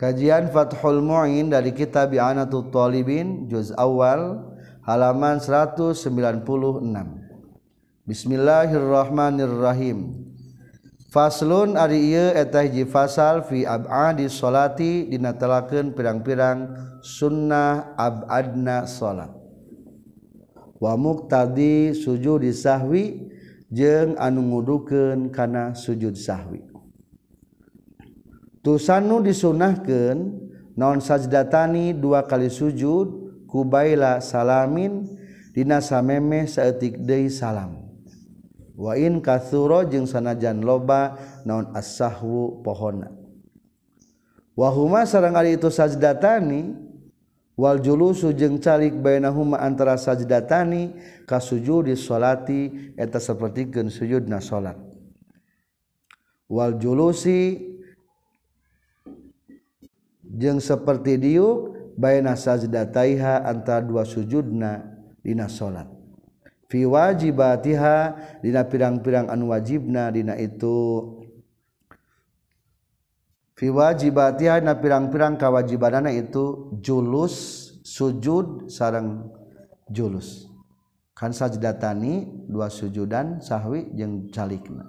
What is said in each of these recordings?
Kajian Fathul Mu'in dari kitab I'anatul Talibin juz awal halaman 196. Bismillahirrahmanirrahim. Faslun ari ieu eta hiji fasal fi ab'adi sholati dina telakeun pirang-pirang sunnah ab'adna salat. Wa muqtadi sujud sahwi jeung anu ngudukeun kana sujud sahwi. tusanu disunahkan non sajdatani dua kali sujud kubaila salamin dina samemeh saeutik deui salam. Wa in kathuro jeung sanajan loba naon as-sahwu pohona wa huma sareng ari itu sajdatani wal julusu jeung calik bainahuma antara sajdatani ka sujudi salati eta sapertikeun sujudna salat. Wal julusi jeung seperti diuk bayna sajdataiha antara dua sujudna dina salat fi wajibatiha dina pirang-pirang anu wajibna dina itu. Fi wajibatiha dina pirang-pirang kawajibanana itu julus sujud sarang julus. Kan sajdatani dua sujudan sahwi jeung calikna.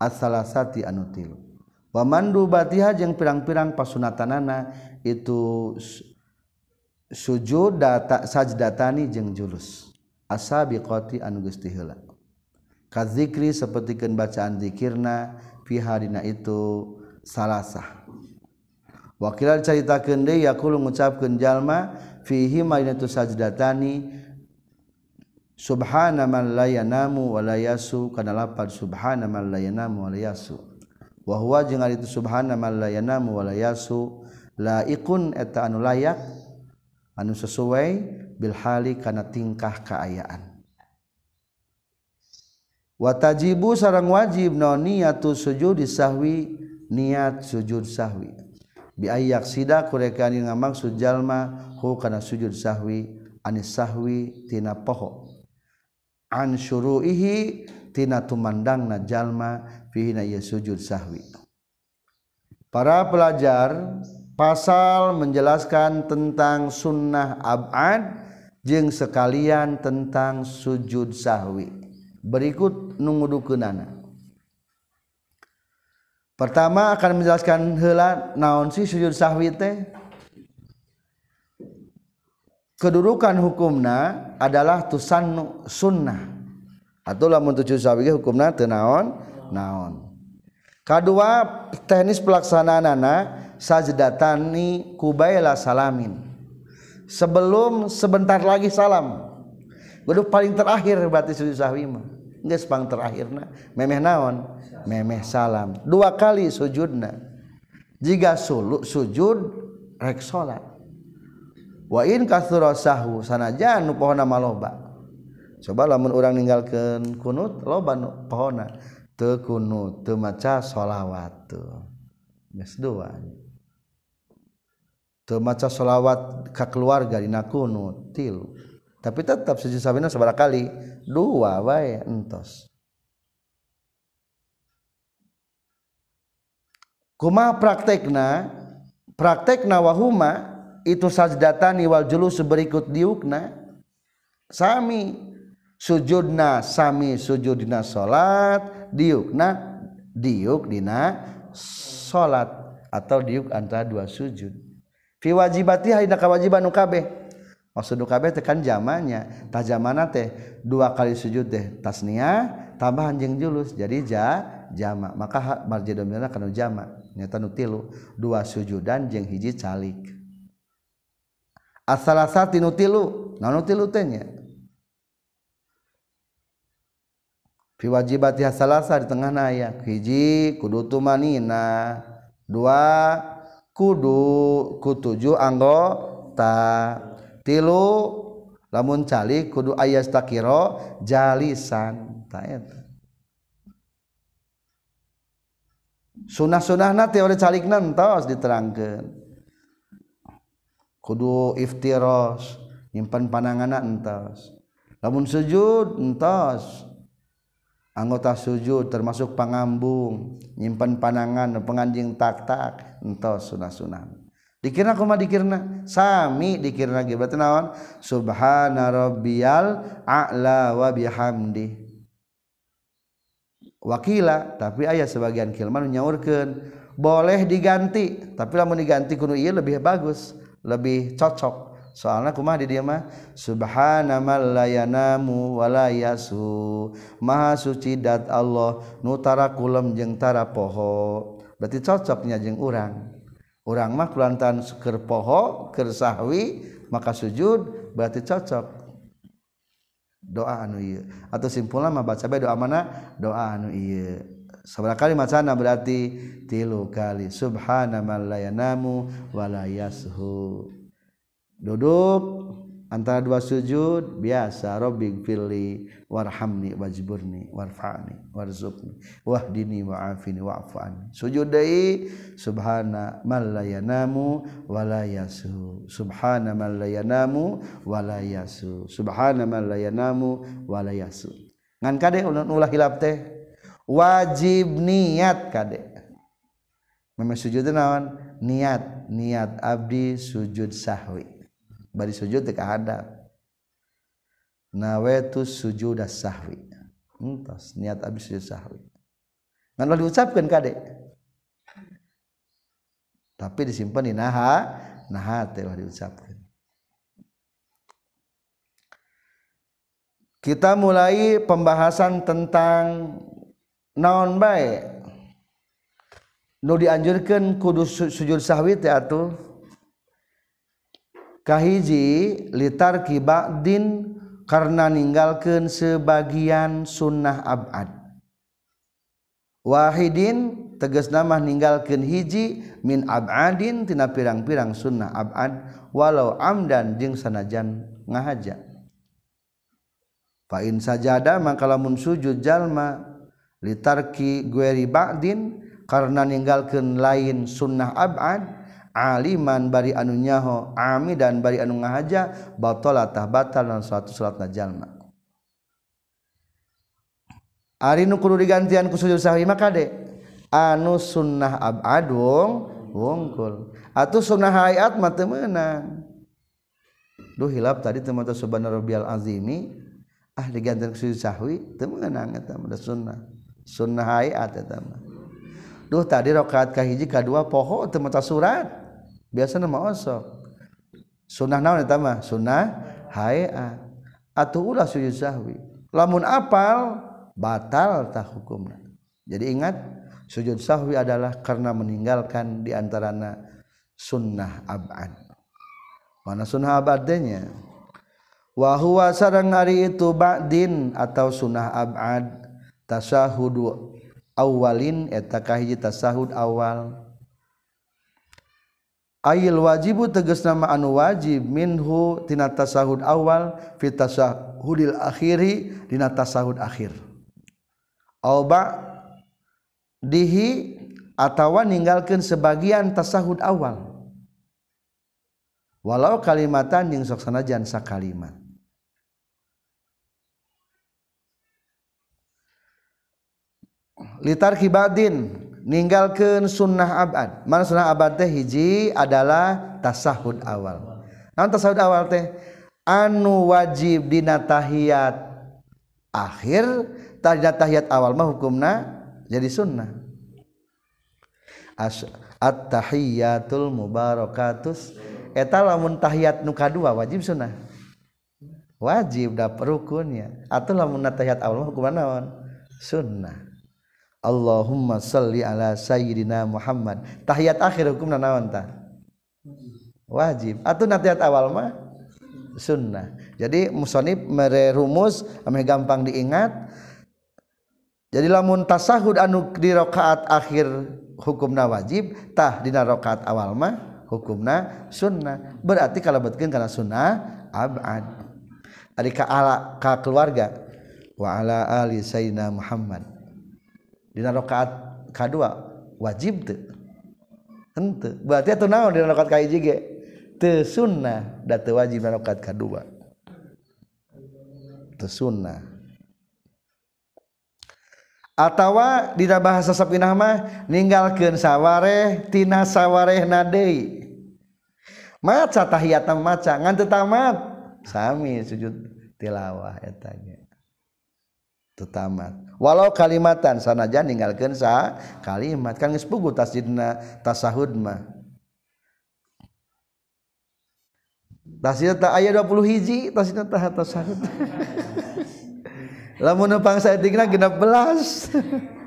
As-salasati anu tilu. wamandu batiha yang pirang-pirang pasunatanana itu sujud data sajdatani jeung julus. Asabiqati anu geus tiheula kadzikri sapertikeun bacaan zikirna fiha dina itu salasah. Wakilan caritakeun deui yaqulu ngucapkeun jalma fihi ma itu sajdatani subhana man la yanamu wa la yasu. Kana lapad subhana man la yanamu wa la yasu. wahwa jeung ari itu subhana man la yanamu wa la yasu laikun eta anu layak anu sesuai bil hali kana tingkah kaayaan. Wa tajibu sareng wajib naon niatu sujud sahwi niat sujud sahwi. Bi ayyak sida kurekan ngamaksud jalma hu kana sujud sahwi anis sahwi tina poho. An syuruihi tina tumandangna jalma sujud sahwi. Para pelajar pasal menjelaskan tentang sunnah abad jeung sekalian tentang sujud sahwi. Berikut nunggudukenana pertama akan menjelaskan hela naon si sujud sahwi teh? Kedudukan hukumna adalah tusan sunnah. Atau lamun sujud sahwi hukumna teu naon. Kedua teknis pelaksanaan anak sajdatani kubaila salamin. Sebelum sebentar lagi salam. Gudu paling terakhir berarti sujud sahwi mah geus pang terakhirna. Memeh naon? Memeh salam. Dua kali sujudna. Jika suluk sujud rek salat wa in kathura sahwu sanajan nu pohona maloba. Coba lamun urang ninggalkeun kunut loba nu pohona. Tekunu temaca sholawat geus dua. Temaca sholawat ka keluarga dina kunut tilu tapi tetap sujud sabina sabaraha kali dua wae entos. Kumaha praktekna praktekna wahuma itu sajdatani wal julus berikut diukna. Sami sujudna sami sujudina salat diukna diuk dina salat atau diuk antara dua sujud. Fi wajibati hayna kawajiban kabeh. Maksud kabeh tekan jamannya tah jamana teh dua kali sujud teh tasnia tambahan jeung julus. Jadi ja jama. Maka marji dominana kana jama. Nyata nu tilu. Dua sujudan jeung hiji calik. Asal asal tinu tilu. Naon tilu teh nya. wajibati salahsa di tengah ayat hiji kudu tumanina. Dua kudu kutuju anggota. Tilu lamun cali kudu ayas takiro jalisan. Taeta sunah-sunah nate oleh calik nantos diterangkan kudu iftiros nyimpan panangan entos. Lamun sujud entos. anggota sujud termasuk pangambung nyimpan panangan penganjing tak tak entos sunah sunan dikirna kuma dikirna? Sami dikirna ge. Berarti naon? Subhana rabbiyal a'la wa bihamdi. Wakila tapi ayah sebagian kilman nyaurkeun. Boleh diganti tapi lamun diganti kuno iya lebih bagus lebih cocok. soalnya kumah di dia mah? Subhana malayanamu walayasu maha suci dat Allah nutara kulem jeung tara poho. Berarti cocoknya jeung urang. Urang mah kulantan ker poho ker sahwi maka sujud berarti cocok. Doa anu iya atau simpulan mah baca bae doa mana? Doa anu iya sabaraha kali macana berarti tilu kali. Subhana malayanamu walayashu duduk antara dua sujud biasa Robbing pilih warhamni wajiburni warfani warzukni wahdini wa'afini wa'afani sujud deui subhana man la yanamu wa la subhana man la yanamu subhana man la yanamu wa ngan kade ulah hilap teh? Wajib niat kade. Memang sujud naon? Niat niat abdi sujud sahwi bari sujud teu kahadap nawaitu sujud sahwi. Entos niat abdi sujud sahwi. Ngan ulah diucapkeun kade tapi disimpan di naha naha teh ulah diucapkeun. Kita mulai pembahasan tentang naon bae? Nu dianjurkeun kudu sujud sahwi teh atuh kahiji litar kibadin karena ninggalkan sebagian sunnah abad. Wahidin tegas nama ninggalkan hiji min abadin tina pirang-pirang sunnah abad walau amdan jeung sanajan ngahaja. Fa'in sajada maka lamun sujud jalma litarki gueri ba'din karena ninggalkan lain sunnah abad aliman bari anu nyaho ami dan bari anu ngahaja batalatah batal dan suatu salat najalma Ari nu kudu digantian ku sujud sahwi maka de anu sunnah abadung wungkul atau sunnah hayat mah teu meunang. Duh hilap tadi teu maca subhana rabbiyal azimi. Ah digantian ku sujud sahwi teu meunang eta mah sunnah. Sunnah hayat eta mah. Duh tadi rakaat kahiji kadua poho teu maca surat. Biasa nama osok. Sunnah naon eta mah? Sunnah haia atuh ulah sujud sahwi. Lamun apal batal tah hukumna. Jadi ingat sujud sahwi adalah karena meninggalkan diantarana sunnah abad. Mana sunnah abadnya wahwa sarang hari itu ba'din atau sunnah abad tasahudu awalin eta kahiji tasahud awal Ayil wajibu teges nama anu wajib minhu tina tasahud awal fit tasahudil akhiri dina tasahud akhir. Au dihi atawa ninggalkeun sebagian tasahud awal. Walau kalimatan yang sok sanajan sakalimat. Litar kibadin meninggalkan sunnah abad. Mana sunnah abad teh? Hiji adalah tasahud awal. Nah tasahud awal teh? Anu wajib dina tahiyat akhir tadi tahiyat awal mah hukumna jadi sunnah. At-tahiyatul mubarakatus. Eta lamun tahiyat nu kadua wajib sunnah. Wajib da rukunnya. Atau lamun tahiyat awal mah hukumna naon? Sunnah. Allahumma salli ala sayyidina Muhammad. Tahiyat akhir hukumna naon tah wajib. Atau tahiyat awal mah? Sunnah. Jadi musonib mere rumus ame gampang diingat. Jadi lamun tasahud anu di rakaat akhir hukumna wajib tah dina rakaat awal mah hukumna sunnah. Berarti kalau betkeun kana sunnah abad. Ari ka ala ka keluarga. Wa ala ali sayyidina Muhammad dina rakaat kadua wajib teu. Henteu. Berarti atuh naon dina rakaat kahiji ge? Teu sunnah da teu wajib dina rakaat kadua teu sunnah. Atawa dina bahasa sapinah mah ninggalkeun sawareh tina sawarehna deui maca tahiyat maca ngan tamat. Sami sujud tilawah etanya itu tamat walau kalimatan sanajan ninggalkeun sa kalimat. Kan geus pugu tasjidna tasahud mah. Tasjid ta aya 20 hiji tasjid ta tasahud. Lamun pangsa saeutikna 16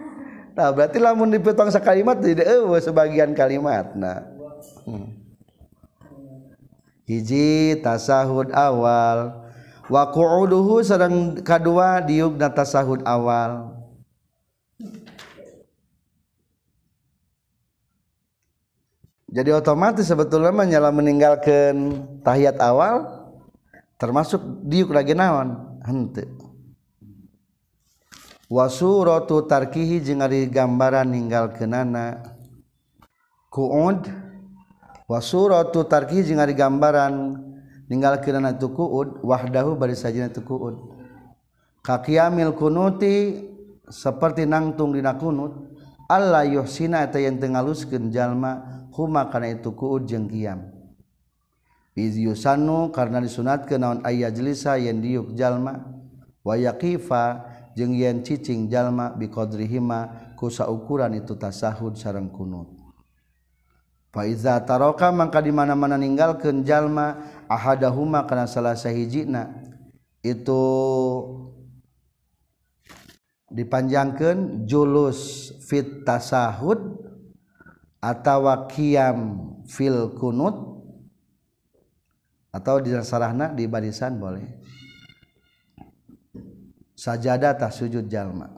nah berarti lamun dipotong sakalimat tidak eueuh sebagian kalimat nah hmm. hiji tasahud awal. waquuduhu sareng kadua diugna tasahud awal. Jadi otomatis sebetulnya menyala meninggalkan tahiyat awal termasuk diuk lagi naon? Hente wasuratu tarkihi jeung ari gambaran ninggalkeunana. Kuud wasuratu tarkihi jeung ari gambaran ninggalkeunana tu kuud wahdahu bari sajina tu kuud kakiyamil kunuti seperti nangtung dina kunut Allah yuhsina eta yang tengaluskeun jalma huma kana itu kuud jeung qiyam. Iz yusanu karena disunatkeun naon ayyajlisa yen diuk jalma wa yaqifa yen ccing jalma biqodrihima kusa ukuran itu tasahud sarang kunut. Faiza taroka maka di mana-mana meninggalkan jalma ahadahuma karena salah sahhijina itu dipanjangkan julus fit tasahud atau wakiam fil kunut atau di sarahna di barisan boleh. Sajadatah sujud jalma.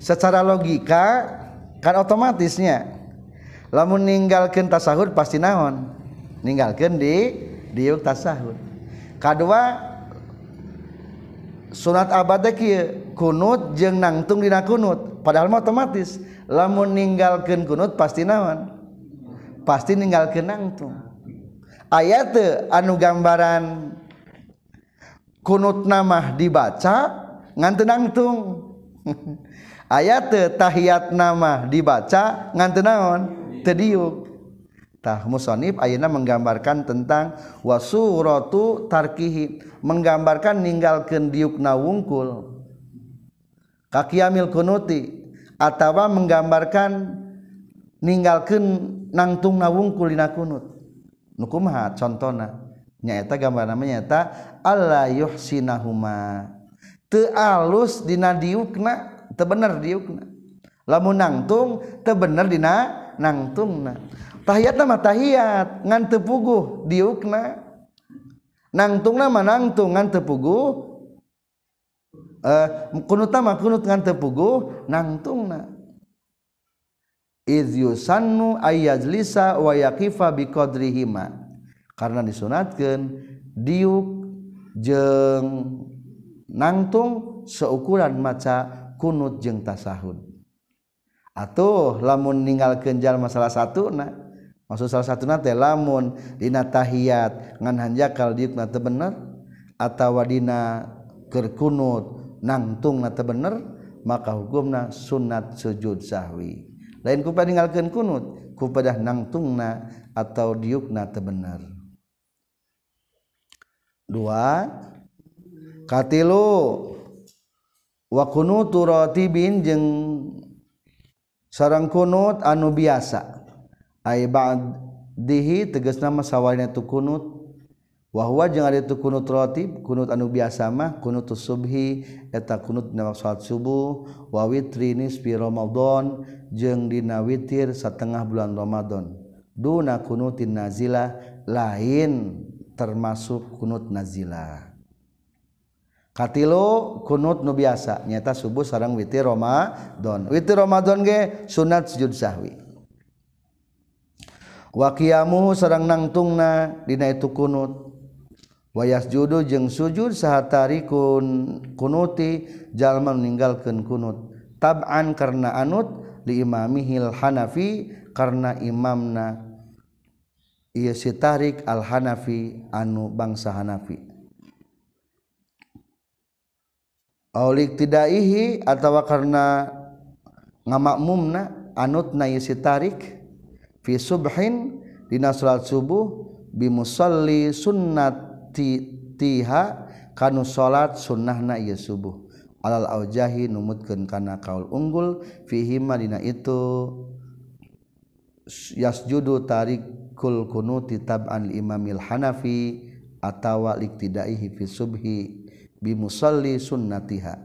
Secara logika kan otomatisnya lamun ninggalkan tasahud pasti naon? Ninggalkan di diuk tasahud kedua sunat abad kieu kunut jeung nangtung dina kunut. Padahal otomatis lamun ninggalkan kunut pasti naon? Pasti ninggalkan nangtung. Ayat anu gambaran kunut nama dibaca ngan nangtung. Ayat tahiyat nama dibaca ngan naon? Tediuk tah musonib ayana menggambarkan tentang wasuratu tarkihi menggambarkan ninggalkeun diukna wungkul. Kakiyamil kunuti atawa menggambarkan ninggalkeun nangtungna wungkul dina kunut. Nukumaha contona nyaeta gambar namanya nyata Allah yuhsinahuma. Teu alus dina diukna teu bener diukna. Lamun nangtung teu bener dina nangtungna tahiyat nama tahiyat ngan tepuguh diukna. Nangtung nama nangtung ngan tepuguh uh, eh, kunut nama kunut ngan tepuguh nangtung na iz yusannu ayajlisa wa yaqifa biqadrihima. Karena disunatkan diuk jeng nangtung seukuran maca kunut jeng tasahud. Atuh lamun ninggal kenjal masalah satu nah maksud salah satu nate lamun dina tahiyat ngan hanjakal diuk nate bener atau dina kerkunut nangtung nate bener maka hukumna sunat sujud sahwi. Lain kupada ninggalkeun kunut kupada nangtungna atau diukna teu bener. Dua katilu. Wa kunutu ratibin sareng kunut anu biasa dihi teges nama sawwalnya tu kunut. Wahwa jeung ada tu kunut rotib kunut anu biasa mah kunut subhi eta kunut dina salat subuh. Wa witri nisfi ramadan jeung dina witir satengah bulan ramadan. Duna kunutin nazila lain termasuk kunut nazila. Katilu kunut nu biasa nyata subuh sarang witir ramadan witir ramadan ge sunat sujud sahwi. wakiamu sarang nangtungna dina itu kunut. Wayas judu jeung sujud sahatarikun kunuti jalma meninggalkan kunut. Tab'an karena anut li imamihil hanafi karena imamna. Ia si tarik al hanafi anu bangsa hanafi. Aulik tidaihi atawa karena ngamakmumna anut na ia si tarik fi subhin dina salat subuh bimusalli sunnatiha kanu salat sunnahna ieu subuh. Alal aujahi numutkeun kana kaul unggul fihi madina itu yasjudu tarikul kunuti tab'an imamil hanafi atawa liktidaihi fi subhi bimusalli sunnatiha.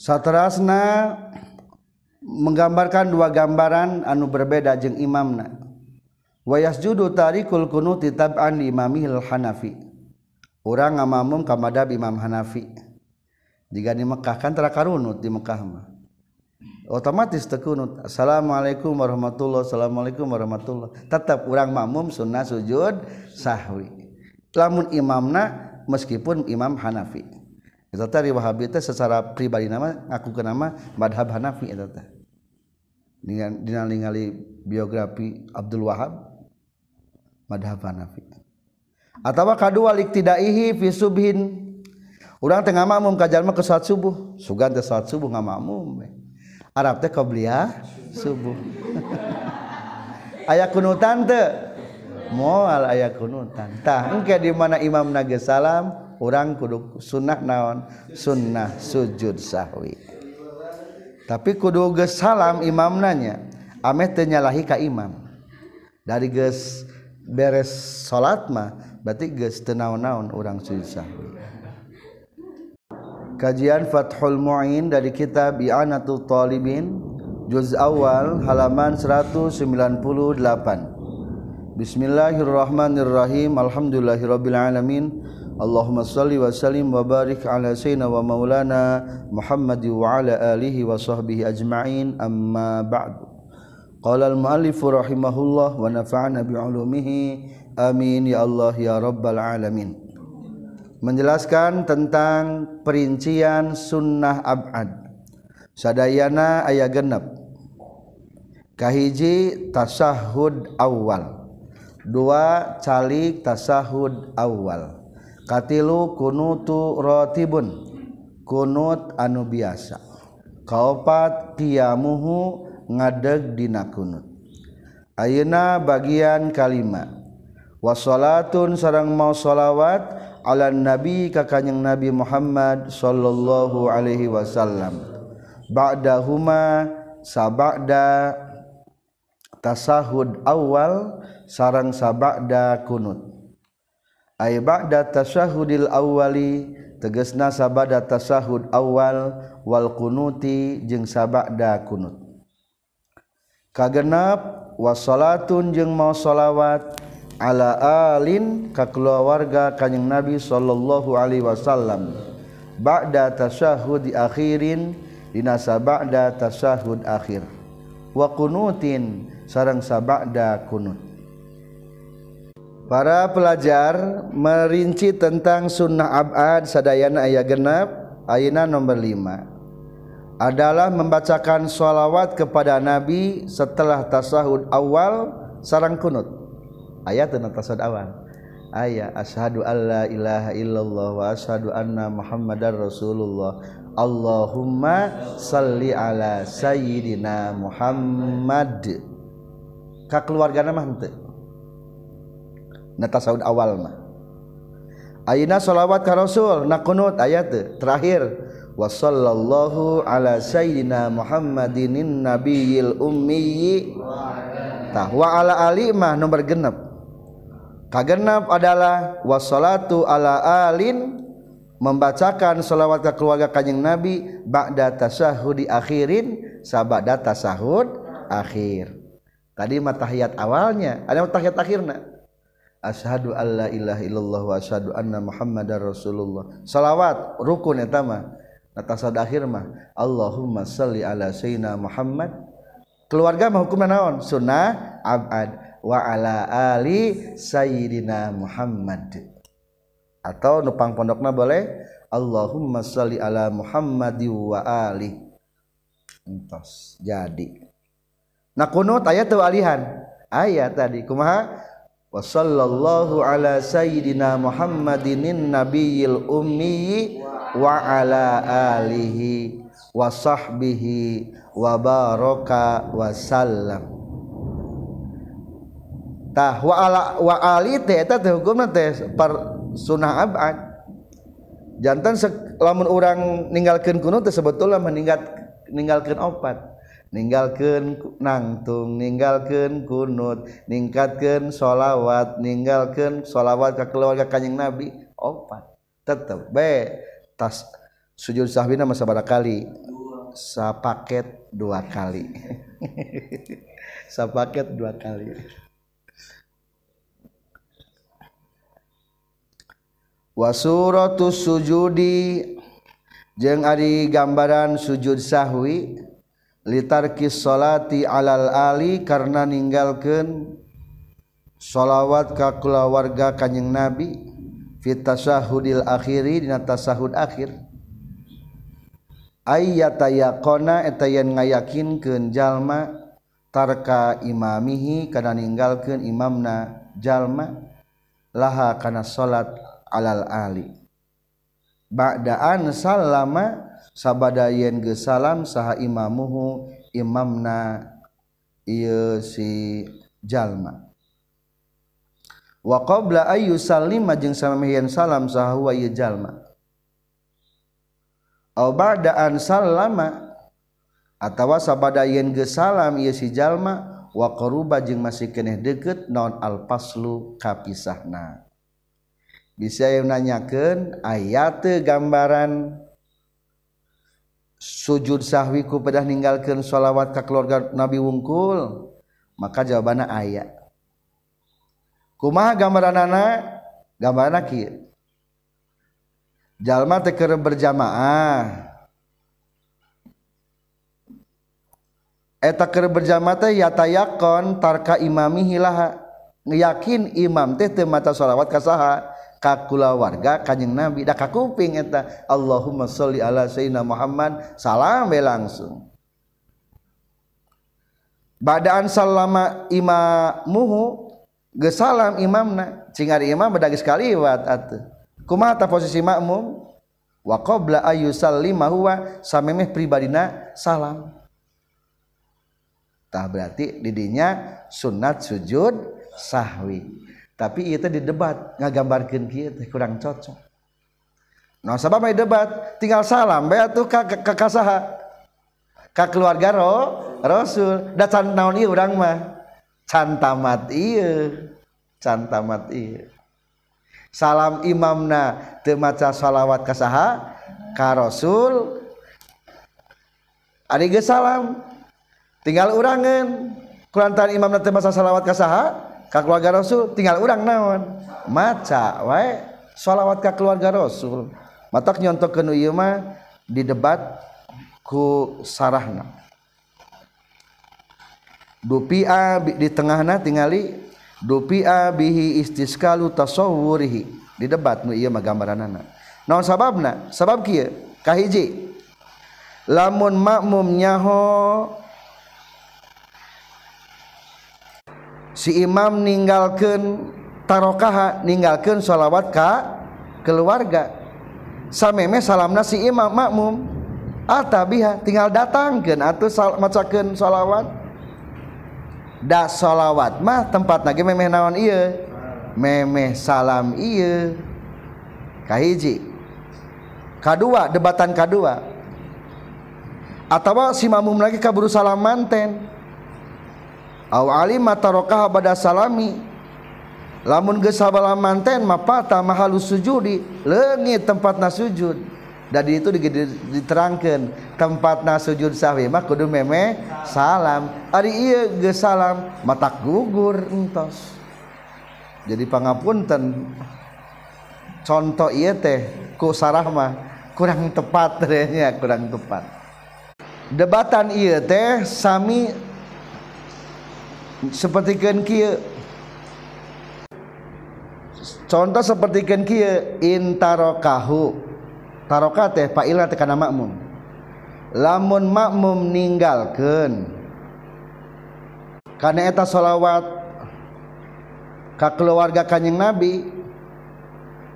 Satrasna menggambarkan dua gambaran anu berbeda jeung imamna. Wa yasjudu tarikul kunuti tab'an imamil hanafi. Urang ngamamum ka madhab imam hanafi. Jika di Mekah kan terakarunut di Mekah mah. Otomatis tekunut assalamualaikum warahmatullah assalamualaikum warahmatullah tetap urang makmum sunnah sujud sahwi. Lamun imamna meskipun imam Hanafi itu tadi Wahabi itu secara pribadi nama aku ke nama madhab Hanafi itu teh. Dengan ningali biografi Abdul Wahab madhab Hanafi. Atau kedua liktidaihi fi subhin. Urang tengah makmum kajalma ke salat subuh. Sugan teh salat subuh nggak makmum Arab teh qobliyah subuh. Aya kunutan teu moal aya kunutan. Tah engke di mana imam nage salam urang kudu sunnah naon sunnah sujud sahwi tapi kudu geus salam imam nanya ameh teu ka imam dari geus beres salat mah berarti geus teu naon-naon urang sujud sahwi Kajian Fathul Mu'in dari kitab I'anatul Talibin juz awal halaman 198. Bismillahirrahmanirrahim. Alhamdulillahirabbil alamin. Allahumma salli wa sallim wa barik ala sayyidina wa maulana Muhammad wa ala alihi wa sahbihi ajma'in. Amma ba'du. Qala al-muallif rahimahullah wa nafa'ana bi ulumihi. Amin. Ya Allah ya rabbal alamin. Menjelaskan tentang perincian sunnah ab'ad. Sadayana aya genep kahiji tasahud awal. Dua calik tasahud awal. katilu kunutu rotibun kunut anu biasa. Kaopat kiamuhu ngadeg dina kunut. Ayeuna bagian kalima. Wasolatun sarang mau solawat ala nabi ka kanjeng nabi Muhammad sallallahu alaihi wasallam. Ba'dahuma sabada tasahud awal sarang sabada kunut. Abada tasyahudil awali teges na sabada tasahud awal wal kunuti jeung sabada kunut. Kagenap wassalatun jeung mau shalawat ala alin ka keluarga kanjing Nabi sallallahu alaihi wasallam. Ba'da tasyahud akhirin dina sabada tasyahud akhir. Wa kunutin sareng sabada kunut para pelajar merinci tentang sunnah abad sadayana ayat genap ayat nomor 5 adalah membacakan sholawat kepada Nabi setelah tasahud awal sarang kunut. Ayat tentang tasahud awal. Ayat ashadu alla ilaha illallah wa ashadu anna muhammadar rasulullah. Allahumma salli ala sayyidina Muhammad. Kakeluargana mah henteu? Na tasawuf awal mah. Ayeuna sholawat ka Rasul na kunut ayat terakhir. Wa sallallahu ala sayyidina Muhammadin nabiyil ummi tah wa ala ali mah nomor genep kagenap adalah wassalatu ala alin membacakan salawat ke keluarga kanjeng Nabi ba'da tasyahudi akhirin sabada tasahud akhir. Tadi mah tahiyat awalnya ada tahiyat akhirna ashadu alla ilaha illallah wa ashadu anna muhammadar rasulullah. Salawat rukun eta mah. Natasad akhir mah. Allahumma salli ala sayyidina Muhammad. Keluarga mah hukumna naon? Sunnah abad wa ala ali sayyidina Muhammad. Atau nupang pondokna boleh? Allahumma salli ala Muhammadi wa ali. Entos jadi. Nah kunut aya teu alihan. Aya tadi kumaha? wa sallallahu ala sayyidina Muhammadinin nabiyil ummi wa ala alihi wa sahbihi wa baraka wa sallam. Tah wa ala wa ali teh eta teh hukumna teh par sunah abad. Jantan lamun orang ninggalkeun kunut teh sebetulnya meninggal ninggalkeun opat. Ninggalkeun nangtung ninggalkeun kunut ningkatkeun sholawat ninggalkeun sholawat ka keluarga kanjeng nabi. Opat. Tetep be. Tas sujud sahwi nama sabaraha kali? Sapaket dua kali. Sapaket dua kali. Wasuratus sujudi jeung ari gambaran sujud sahwi litarkis salati alal ali karena ninggalkan sholawat ka kulawarga kanjeng nabi. Fitasahudil akhiri dina tasahud akhir. Ayyata yaqona eta yen ngayakinkeun jalma tarka imamihi kana ninggalkeun imamna jalma laha kana salat alal ali. Ba'daan sallama sabada yen ge salam saha imamuhu imamna ieu si jalma. Wa qabla ayu sallima jeung samahian salam saha wa ieu jalma. Aw ba'da an salama atawa sabada yen ge salam ieu si jalma wa qaruba jeung masih keneh deukeut naon al paslu kapisahna. Bisa yang nanyakan ayat gambaran sujud sahwiku pedah meninggalkan sholawat ke keluarga Nabi wungkul maka jawabannya ayat kumaha gambaran anak gambaran kia jalma teker berjamaah. Eta keur berjamaah teh yatayakon tarka imami hilaha yakin imam teh teu maca sholawat ka saha. Kakula warga kanjeng nabi. Dah kakuping eta. Allahumma sholli ala sayyidina Muhammad. Salam be langsung. Badaan salama imamuhu ge salam imamna. Cing ari imam beda geus kaliwat atuh. Kumaha ta posisi makmum? Wa qabla ayu sallima huwa samemeh pribadina salam. Tah berarti didinya sunat sujud sahwi tapi itu di debat ngagambarkan kita kurang cocok. Nah sabab debat tinggal salam bae tuh ke ka, ka, ka keluarga ro, rasul. Da can naon ieu urang mah? Can tamat ieu can tamat ieu. Salam imamna teu maca salawat ka saha ka rasul. Ari salam. Tinggal urangan kulantaran imamna teu maca salawat ka saha keluarga Rasul tinggal urang naon? Maca wae sholawat ke keluarga Rasul. Matak nyontokeun ieu mah di debat ku sarahna. Dupia di tengahna tingali dupia bihi istisqalu tasawwurihi. Di debat nu ieu mah gambaranana. Naon sababna? Sabab kieu? Kahiji. Lamun makmum nyaho si imam meninggalkan tarokaha meninggalkan sholawat ke keluarga. Sameme salamna si imam makmum. Atabiha tinggal datangkan atau sal, macakan sholawat. Da sholawat mah tempat lagi memeh naon iya memeh salam iya kahiji kedua debatan kedua atau si makmum lagi kaburu salam manten aw alima alimatarokah pada salami. Lamun gesabala manten mapata mahalu sujudi lengit tempat na sujud. Dan itu diterangkan tempat na sujud sahwi mah kudu meme salam. Ari iya gesalam matak gugur entos. Jadi pangapunten contoh iya teh ku sarah mah kurang tepat ternyata kurang tepat. Debatan iya teh sami seperti kia. Contoh seperti kia intarokahu taroka teh fa'ilah teh kana makmum. Lamun makmum ninggalkeun. Kana eta sholawat ka keluarga kanjeng nabi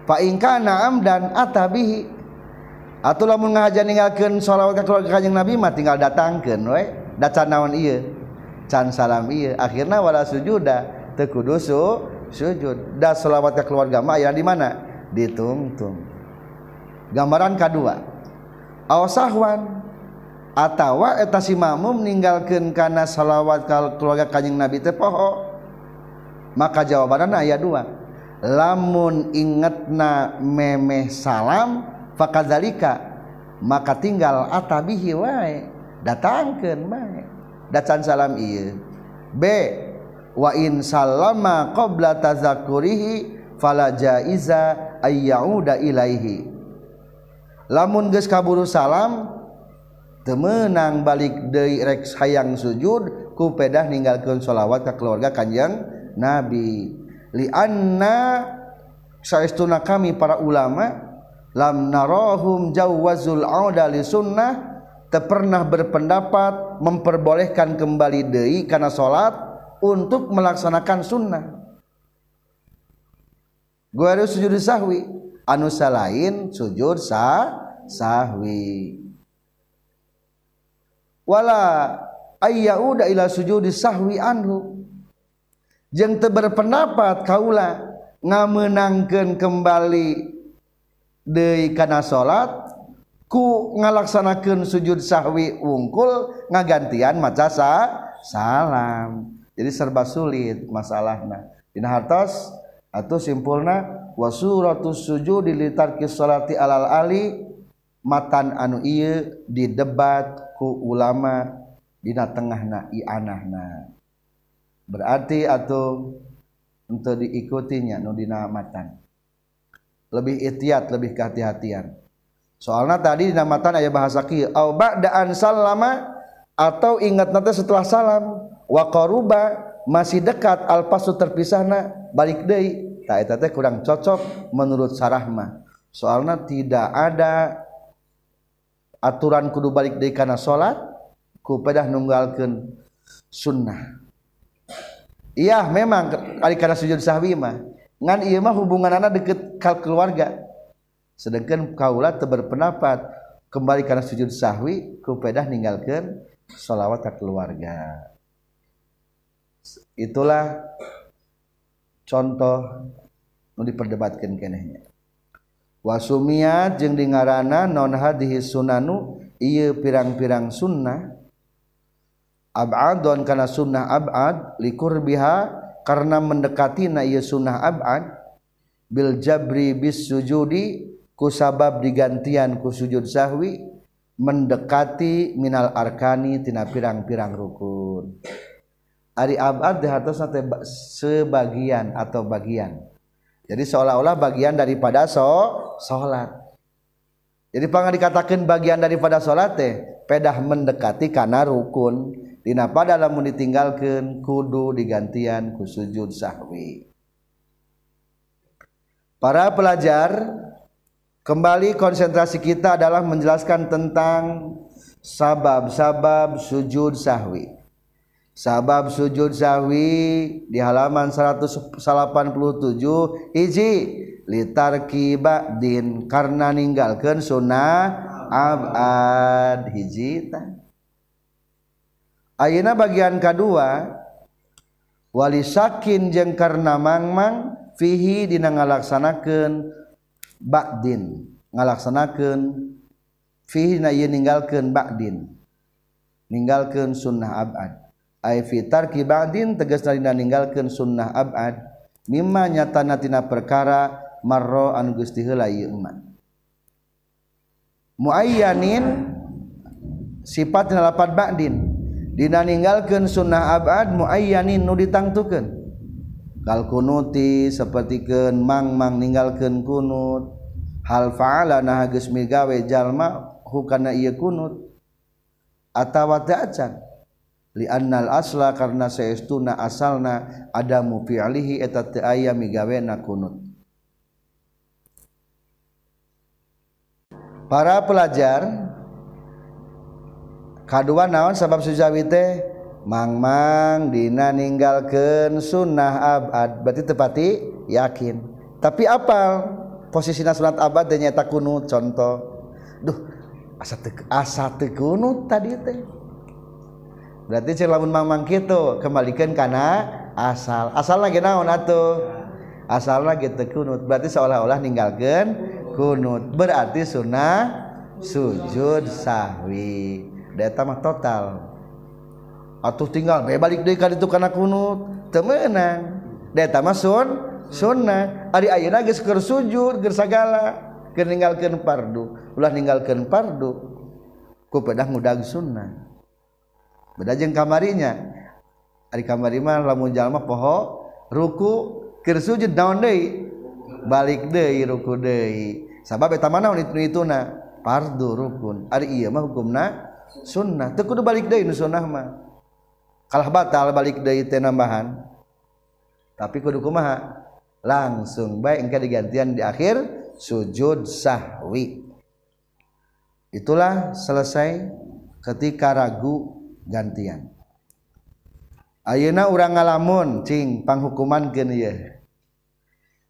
fa in kana amdan atabihi atau lamun ngahaja ninggalkeun sholawat ka keluarga kanjeng nabi mah tinggal datangkeun we dacan naon ieu can salam iya. Akhirnya wala sujuda. Tekudu su sujud. Da selawat ke keluarga mah aya di mana? Ditungtung. Gambaran kedua. Awsahwan atawa eta si makmum karena salawat ke keluarga kanjing nabi teh poho? Maka jawabannya ayat dua. Lamun ingetna memeh salam fakadzalika maka tinggal atabihi wae. Datangkeun bae dacan salam iya B wa in salama qabla tazakurihi fala jaiza ayyauda ilaihi. Lamun geus kaburu salam temenang balik deui rek hayang sujud ku pedah ninggalkeun sholawat ka keluarga kanjeng nabi. Li anna saestuna kami para ulama lam narahum jawazul auda li sunnah pernah berpendapat memperbolehkan kembali Dei karena salat untuk melaksanakan sunnah. Gue harus sujud sahwi Anu lain sujud sah sahwi. Wala ayyauda ila sujud sahwi anhu. Jeng te berpendapat kaula ngamenangkan kembali Dei karena salat ku ngalaksanakan sujud sahwi wungkul ngagantian maca sa salam. Jadi serba sulit masalahnya dina hartos atau simpulna wa suratus sujud dilitar salati alal ali matan anu iya didebat ku ulama dina tengahna ianahna berarti atau untuk diikutinya nu dina matan. Lebih itiat lebih kehati-hatian. soalnya tadi dinamatan ayat bahasa kieu au ba'daan salama atau ingat nanti setelah salam wa qaruba masih dekat alpasu terpisahna balik deui tah eta teh kurang cocok menurut sarahma soalnya tidak ada aturan kudu balik deui kana salat ku pedah nunggalkeun sunnah. Iya memang kali kana sujud sahwi mah. Ngan ieu mah hubunganana deket kal keluarga. sedangkan kaulat berpendapat kembali karena sujud sahwi kupedah ninggalkan sholawat ke keluarga. Itulah contoh nu diperdebatkan kenehnya. Wasumia jeung dingarana non hadhihi sunanu ieu pirang-pirang sunnah. Ab'adon kana sunnah ab'ad likurbiha karena mendekati na ieu sunnah ab'ad bil jabri bis sujudi kusabab digantian ku sujud sahwi mendekati minal arkani tina pirang-pirang rukun. Ari abad dihartos nanti sebagian atau bagian. Jadi seolah-olah bagian daripada so sholat. Jadi pangan dikatakan bagian daripada sholat teh pedah mendekati karena rukun. Dina pada lamun ditinggalkan kudu digantian ku sujud sahwi. Para pelajar kembali konsentrasi kita adalah menjelaskan tentang sabab-sabab sujud sahwi. Sabab sujud sahwi di halaman 187 hiji litarki ba'din karena ninggalkan sunnah abad hiji Ayeuna bagian kedua wali sakin jeng karena mangmang fihi dina ngalaksanakeun Badin. Ngalaksanakan fihna ye ninggalkeun Badin. Ninggalkeun sunnah abad. Ay fi tarki Badin tegas dina ninggalkan sunnah abad. Mimma nyatana tina perkara marro anu geus diheula ieu iman muayyanin sifatna lapat Badin. Dina ninggalkeun sunnah abad muayyanin nu ditangtukeun. kal kalkunuti sepertiken mangmang ninggalkeun kunut. Hal faala nah geus migawe jalma hukana ieu kunut. Atawa dacan li annal asla karna saestuna asalna adamu fi'lihi eta teu aya migawena kunut. Para pelajar kadua naon sabab sujawi teh? mangmang Dina ninggalkeun sunnah abad. Berarti tepati yakin. Tapi apal? Posisinya sunat abad dan nyata kunut contoh. Duh asa te, asa te kunut tadi teh. Berarti cek lamun mangmang gitu kembalikan karena asal. Asal lagi naon atuh? Asal lagi te kunut. Berarti seolah-olah ninggalkan kunut. Berarti sunnah sujud sahwi. Data mah total. atuh tinggal be balik deui ka ditu kana kunut. Teu meunang eta mah sun sunnah. Ari ayeuna geus keur sujud keur sagala keur ninggalkeun fardu ulah ninggalkeun fardu ku pedah mudag sunnah. Beda jeung kamarinya. Ari kamari mah lamun jalma poho ruku keur sujud naon deui? Balik deui ruku deui. Sabab eta mah naon itu ituna fardu rukun. Ari ieu mah hukumna sunnah. Teu kudu balik deui nu sunnah mah. kalah batal balik dari nambahan. Tapi kudu kumaha? Langsung baik engke digantian di akhir sujud sahwi. Itulah selesai ketika ragu gantian. Ayeuna urang ngalamun cing panghukuman geun ieu.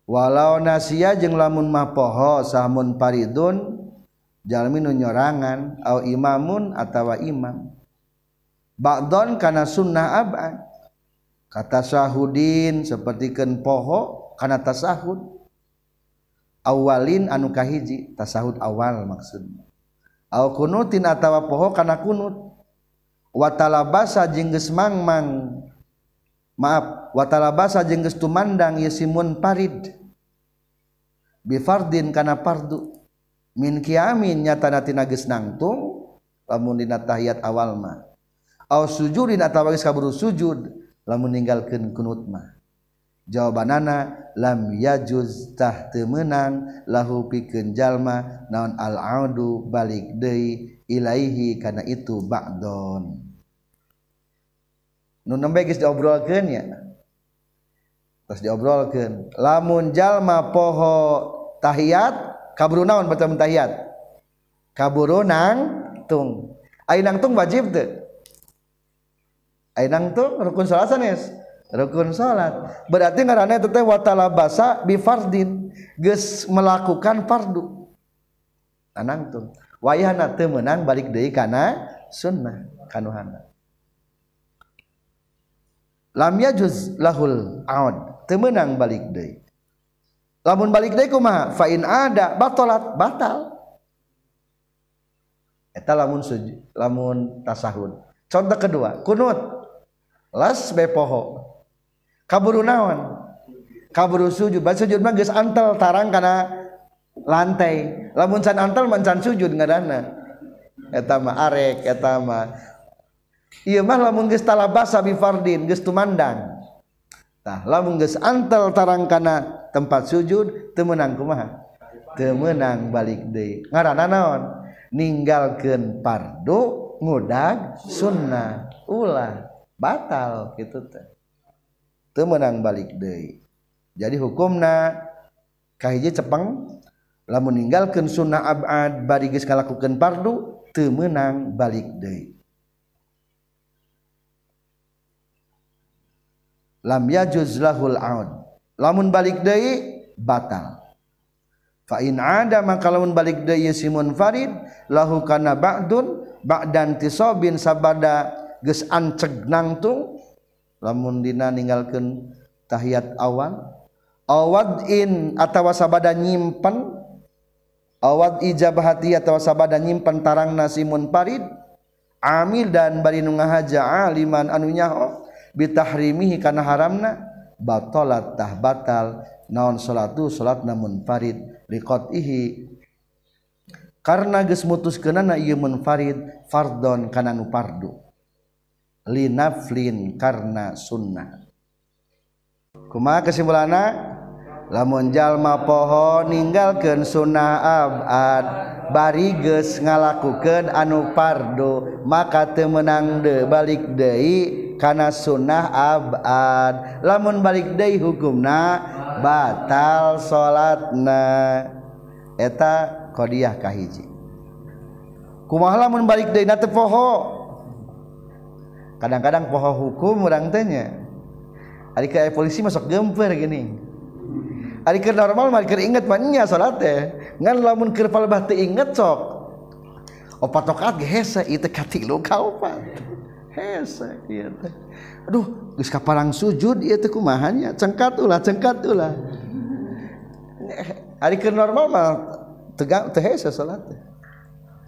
Walau nasia jeung lamun mah poho sahmun paridun jalmi nu nyorangan au imamun atawa imam. Ba'don karena sunnah abad kata sahudin sepertikan poho karena tasahud. Awalin anu kahiji tasahud awal maksudnya. Au kunutin atawa poho karena kunut. Watalabasa jengges mangmang. Maaf watalabasa jengges tumandang yasimun parid. Bifardin karena pardu. Min kiamin nyata natina geus nangtung lamun dina tahiyat awal mah. aw sujudin atawa geus kaburu sujud lamun ninggalkeun kunut mah. Jawabanana lam yajuz tah teu meunang lahu pikeun jalma naon al audu balik deui ilaihi kana itu ba'don. Nu nembe geus diobrolkeun ya? Terus diobrolkeun lamun jalma poho tahiyat kaburu naon bacaan tahiyat kaburu nang tung ai nang tung wajib teu ai nang tung rukun salat sanes. Rukun salat. Berarti ngaranna teh wa talabasa bi fardin geus melakukan fardu. Anang tung wayahna teu meunang balik deui kana sunnah kanuhana lam yajuz lahul aud. Teu meunang balik deui. Lamun balik deui kumaha? Fa in ada batalat batal. Eta lamun suji, lamun tasahud. Contoh kedua kunut las bepoho. Kaburu naon? Kaburu sujud. Bad sujud mah geus antel tarang kana lantai. Lamun can antel mancan sujud ngadana. Eta mah arek eta mah. Ieu mah lamun geus talabasa bi fardin geus tumandang. Tah lamun geus antel tarang kana tempat sujud teu meunang kumaha? Teu meunang balik deui. Ngaranna naon? Ninggalkeun pardu ngudag sunnah. Ulah. Batal gitu teh. Temenang balik deui. Jadi hukumna kahiji cepeng lamun ninggalkeun sunnah abad bari geus ngalakukeun pardu teu meunang balik deui. Lam yajuz lahul aud. Lamun balik deui batal. Fa in ada maka lamun balik deui simun farid lahu kana ba'dun ba'dan tisobin sabada geus anceg nangtung lamun dina ninggalkeun tahiyat awan awad in atawa sabada nyimpen awad ijabahati atawa sabada nyimpen tarang nasimun parid amil dan bari nu ngahaja aliman anu nyaho bitahrimihi kana haramna batalat tah batal naon salatu salat namun farid liqatihi. Karena geus mutuskeunana ieu mun farid fardon kana nu fardu linaflin karena sunnah. Kuma kesimpulannya lamun jalma poho ninggalkan sunnah abad bariges ngalakukan anu pardo maka temenang de balik dei karena sunnah abad lamun balik dei hukumna batal salatna eta qdiyah kahiji. Kumah lamun balik dei na tepoho kadang-kadang poho hukum urang tanya ari ke polisi masuk gemper gini? Ari ke normal mah keur inget mah nya salat teh. Ngan lamun keur palebah teu inget sok. Opat rakaat ge hese ieu teh katilu ka opat. Aduh geus kaparang sujud ieu teh kumaha cengkat ulah cengkat ulah. Hari ke normal mah tegak teh hese salat teh.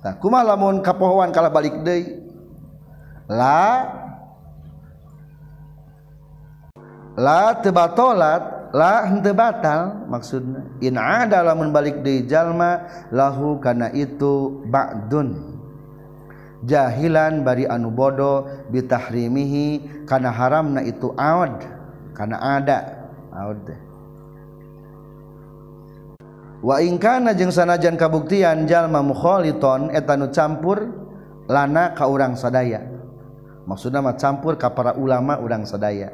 Nah kumaha lamun kapohoan kalah balik deui la? La tebatolat la henteu batal maksudna in ada lamun balik deui jalma lahu kana itu ba'dun. Jahilan bari anu bodoh bitahrimihi kana haramna itu aud kana ada aud wa in kana jeung sanajan kabuktian jalma mukhaliton eta nu campur lana ka urang sadaya. maksudnya mah campur ka para ulama urang sadaya.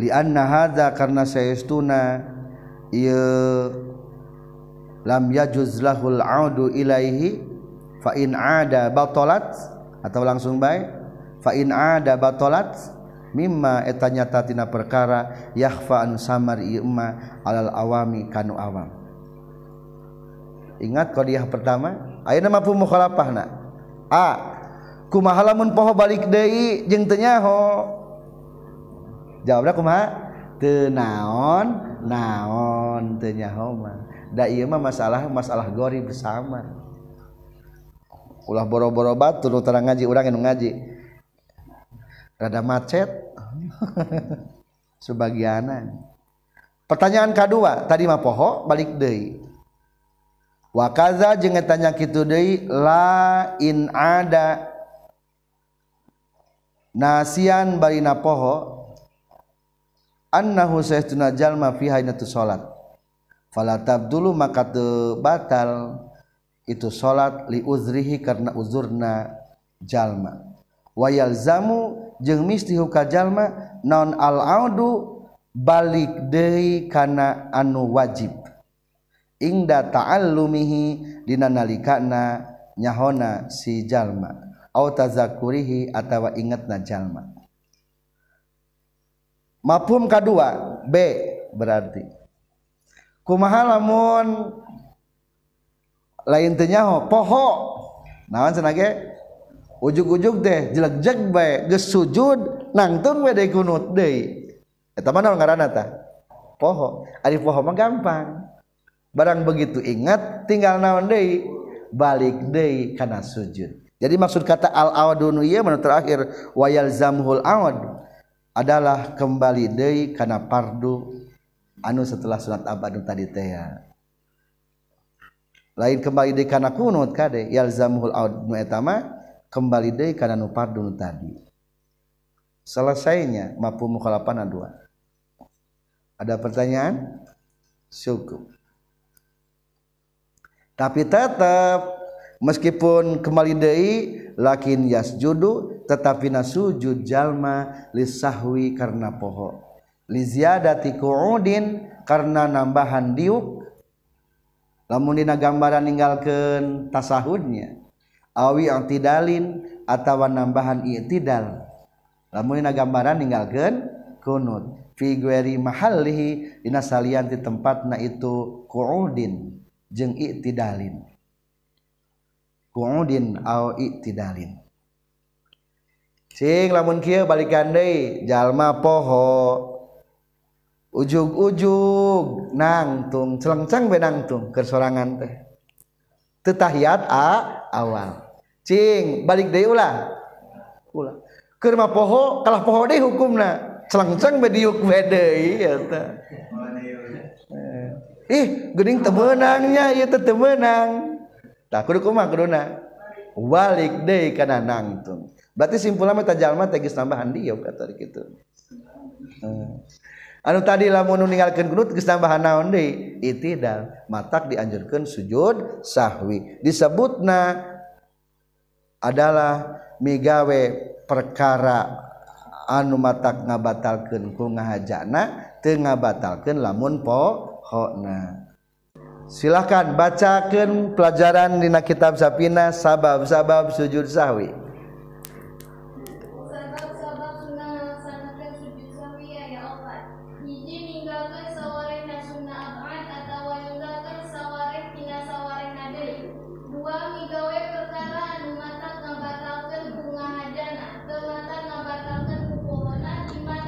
Li anna hadza karna sayastuna ieu lam yajuz lahul audu ilaihi fa in ada batalat atau langsung baik fa in ada batalat mimma eta nyata tina perkara yakhfa an samar ieu emma alal awami kanu awam. Ingat kodiah pertama ayeuna mampu mukhalafahna a kumahalamun poho balik Dei jeng tenyaho jawabnya kumaha? Tenaon naon tenyaho mah. Da iya mah masalah masalah gori bersama. Ulah boro-boro batur terang ngaji urang yang ngaji. Rada macet. Sebagianan. Pertanyaan kedua tadi mah poho balik Dei wakaza jeng tanya kitu Dei la in ada nasian barina poho annahu saytuna jalma fi hainatu salat fala tabdulu maka teu batal itu salat li uzrihi karena uzurna jalma. Wayal zamu jeung misti huka jalma non al audu balik deui kana anu wajib. Ingda ta'allumihi dina nalikana nyahona si jalma. tazakurihi atawa inget najallma mafhum kedua B berarti. Kumaha lamun lain tenyaho poho. Nawan senage ujug-ujug deh jelek-jelek bae geus sujud nangtung we deui kunut deui. Eta mah naon ngaranna tah poho. Ari poho mah gampang. Barang begitu ingat tinggal naon deui? Balik deui kana sujud. Jadi maksud kata al awadunu ieu menurut terakhir wayal zamhul awad adalah kembali deui kana pardu anu setelah sunat abad tadi teh ya. Lain kembali deui kana kunut kade yalzamuhul aud nu eta mah kembali deui kana nu fardu tadi. Selesainya mampu mukhalafana dua. Ada pertanyaan? Syukur tapi tetap meskipun kembali deui lakin yasjudu tetapi nasujud jalma lisahwi karena poho li ziyadati qu'udin karena nambahan diuk. Lamun dina gambaran ninggalkeun tasahudnya. Awi i'tidalin atawa nambahan i'tidal. Lamun dina gambaran ninggalkeun kunut. Fi ghairi mahallihi dina salian di tempatna itu qu'udin jeung i'tidalin kuudin au iktidalin. Sing lamun kieu balikan deui jalma poho. Ujug-ujug nangtung celengceng be nangtung keur sorangan teh. Teu tahiyat a awal. Cing balik deui ulah. Ulah. Keur mah poho kalah poho deui hukumna. Celengceng be diuk we deui eta eh, ih geuning teu meunangnya ieu teh teu meunang tak kudu kumah kuduna? Walik deui kana nangtung berarti simpulan mah tajalma teh geus tambahan dia kata kitu. Eh. Anu tadi lamun ninggalkeun kunut geus tambahan naon deui? Itidal. Matak dianjurkan sujud sahwi. Disebutna adalah migawe perkara anu matak ngabatalkan ku ngahajana teu ngabatalkeun lamun pohona. Silahkan bacakan pelajaran dina kitab Sapina sabab-sabab sujud sahwi.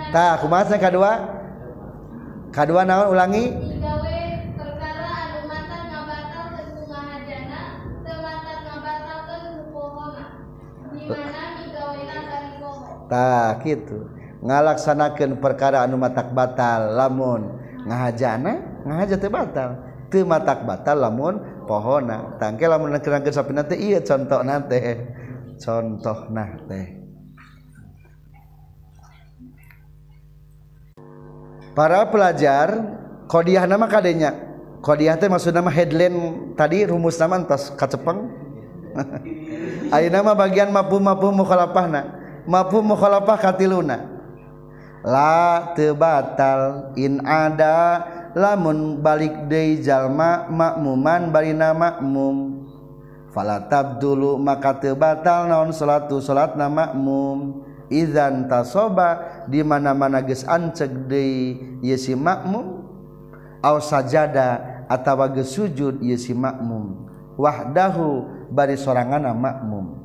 Tak aku mas kedua. Kedua naon ulangi tak gitu ngalaksanakan perkara anu matak batal lamun ngahajana ngahaja teh batal. Teu matak batal lamun pohona. Tangke lamun nekerangkeun sapi nanti iya contoh nanti contoh nah teh. Para pelajar kodiah nama kadenya. Kodiah teh maksud nama headline tadi rumus nama entas kacepeng ayo nama bagian mapu mapu mukhalafahna mafu mukhalafah katiluna? La tebatal in ada. Lamun balik deui jalma makmuman barina makmum. Fala tabdulu maka tebatal naon salatu salatna makmum. Izan tasoba di mana-mana geus anceg deui ieu si makmum. Aw sajada atawa geus sujud ieu si makmum. Wahdahu bari soranganna makmum.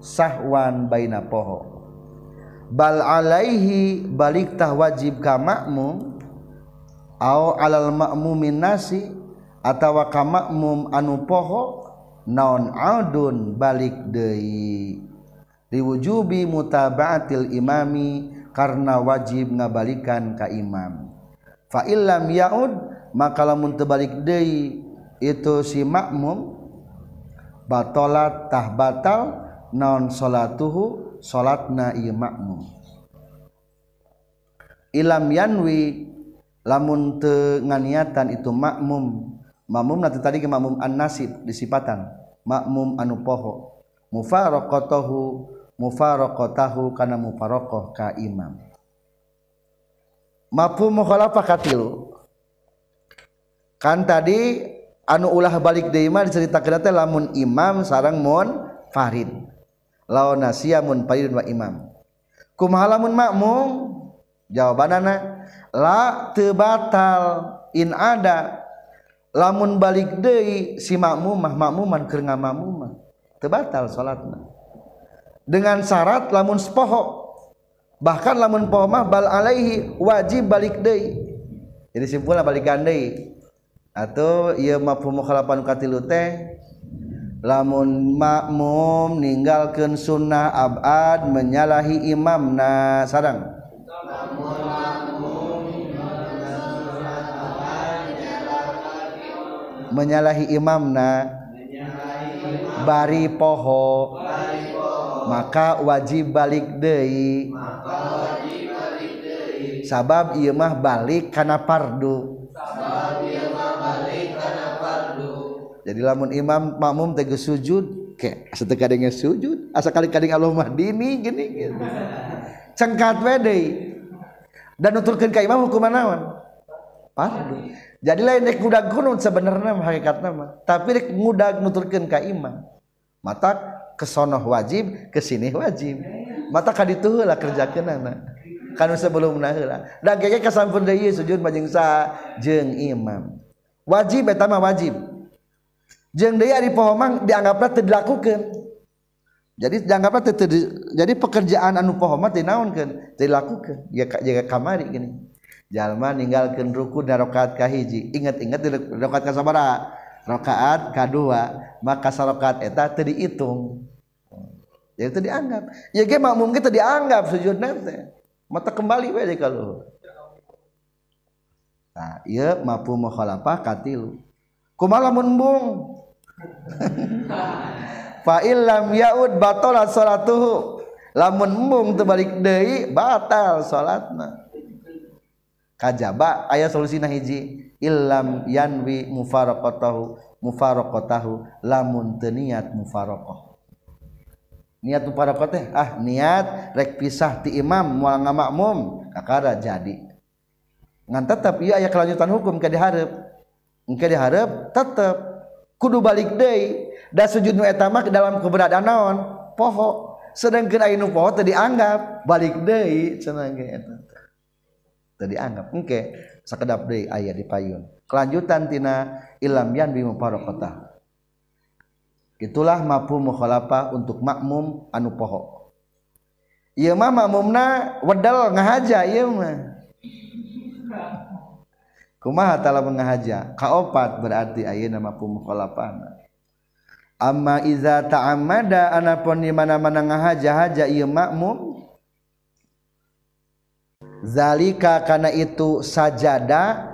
Sahwan baina poho. bal alaihi balik tah wajib ka makmum. Au alal makmumin nasi atawa ka makmum anu poho naon adun balik deui. Liwujubi mutaba'atil imami karena wajib ngabalikan ka imam. Fa illam yaud maka lamun tebalik deui itu si makmum batalat tah batal naon salatuhu salatna ieu makmum. Ilam yanwi lamun teu nganiatan itu makmum. Makmum nanti tadi ke makmum an-nasib disipatan. Makmum anu poho. Mufaraqatahu mufaraqatahu kana mufaraqah ka imam. Mafhum mukhalafah katilu kan tadi anu ulah balik deui mah diceritakeun teh lamun imam sareng mun farid laona siamun payun wa imam. Kumaha lamun makmum? Jawabanana la teu batal in ada. Lamun balik deui si makmumah makmuman keur ngamamum teu batal salatna dengan syarat lamun sepoho. Bahkan lamun poho mah bal alaihi wajib balik deui. Jadi simpulna balik gandei atau ieu mafhum khalapan katilu teh lamun makmum meninggalkan sunnah abad menyalahi imamna sarang menyalahi imamna bari poho maka wajib balik dei sabab ieu mah balik karena pardu jadi lamun imam makmum tegas sujud ke asa dengan sujud? Asa kali-kali Allahumma dini gini gitu. Cengkat wede dan nuturkan ke imam hukuman naon? Fardu. Jadi lain rek ngudag kunut sebenarnya hakikat nama tapi rek ngudag nuturkan ke imam mata kesonoh wajib kesini wajib. Mata kaditu lah kerjakan anak kan sebelum heula dan kayaknya kesampun deui sujud majing sa jeung imam. Wajib eta mah wajib. jeung deui ari pohomang dianggapna teu dilakukeun. Jadi dianggapna teu jadi pekerjaan anu pohoma teu naonkeun teu dilakukeun. Jaga, jaga kamari gini. Jalma ninggalkeun ruku dan rakaat kahiji. Ingat-ingat rokaat rakaat ka sabaraha rakaat ka maka sarakaat eta teu diitung. Jadi itu dianggap. Ya ge makmum kita dianggap sujud nanti. mata kembali we kalau nah iya mampu mukhalafah katilu kumalamun bung fa illam yaud batala salatuhu lamun embung teu balik deui batal salatna kajaba aya solusina hiji. Illam yanwi mufaraqatahu mufaraqatahu. Lamun teu niat mufaraqah. Niat mufaraqah teh ah niat rek pisah ti imam moal ngamakmum kakara jadi. Ngan tetep ieu aya kelanjutan hukum ke dihareup engke dihareup tetep kudu balik Day dan sujud nu nuetamak dalam keberadaan naon? Pohok sedangkan nu poho tadi anggap balik Day tadi anggap oke okay. sekedap Day ayah di payun. Kelanjutan tina ilam yan bimu parokota itulah mampu mukhalapa untuk makmum anu poho. Iya mah makmumna wedal ngahaja iya mah. Kumaha tala ngahaja? Kaopat berarti ayeuna mah pumukhalafana. Amma iza ta'ammada anapun di mana-mana ngahaja-haja ieu makmum. Zalika kana itu sajada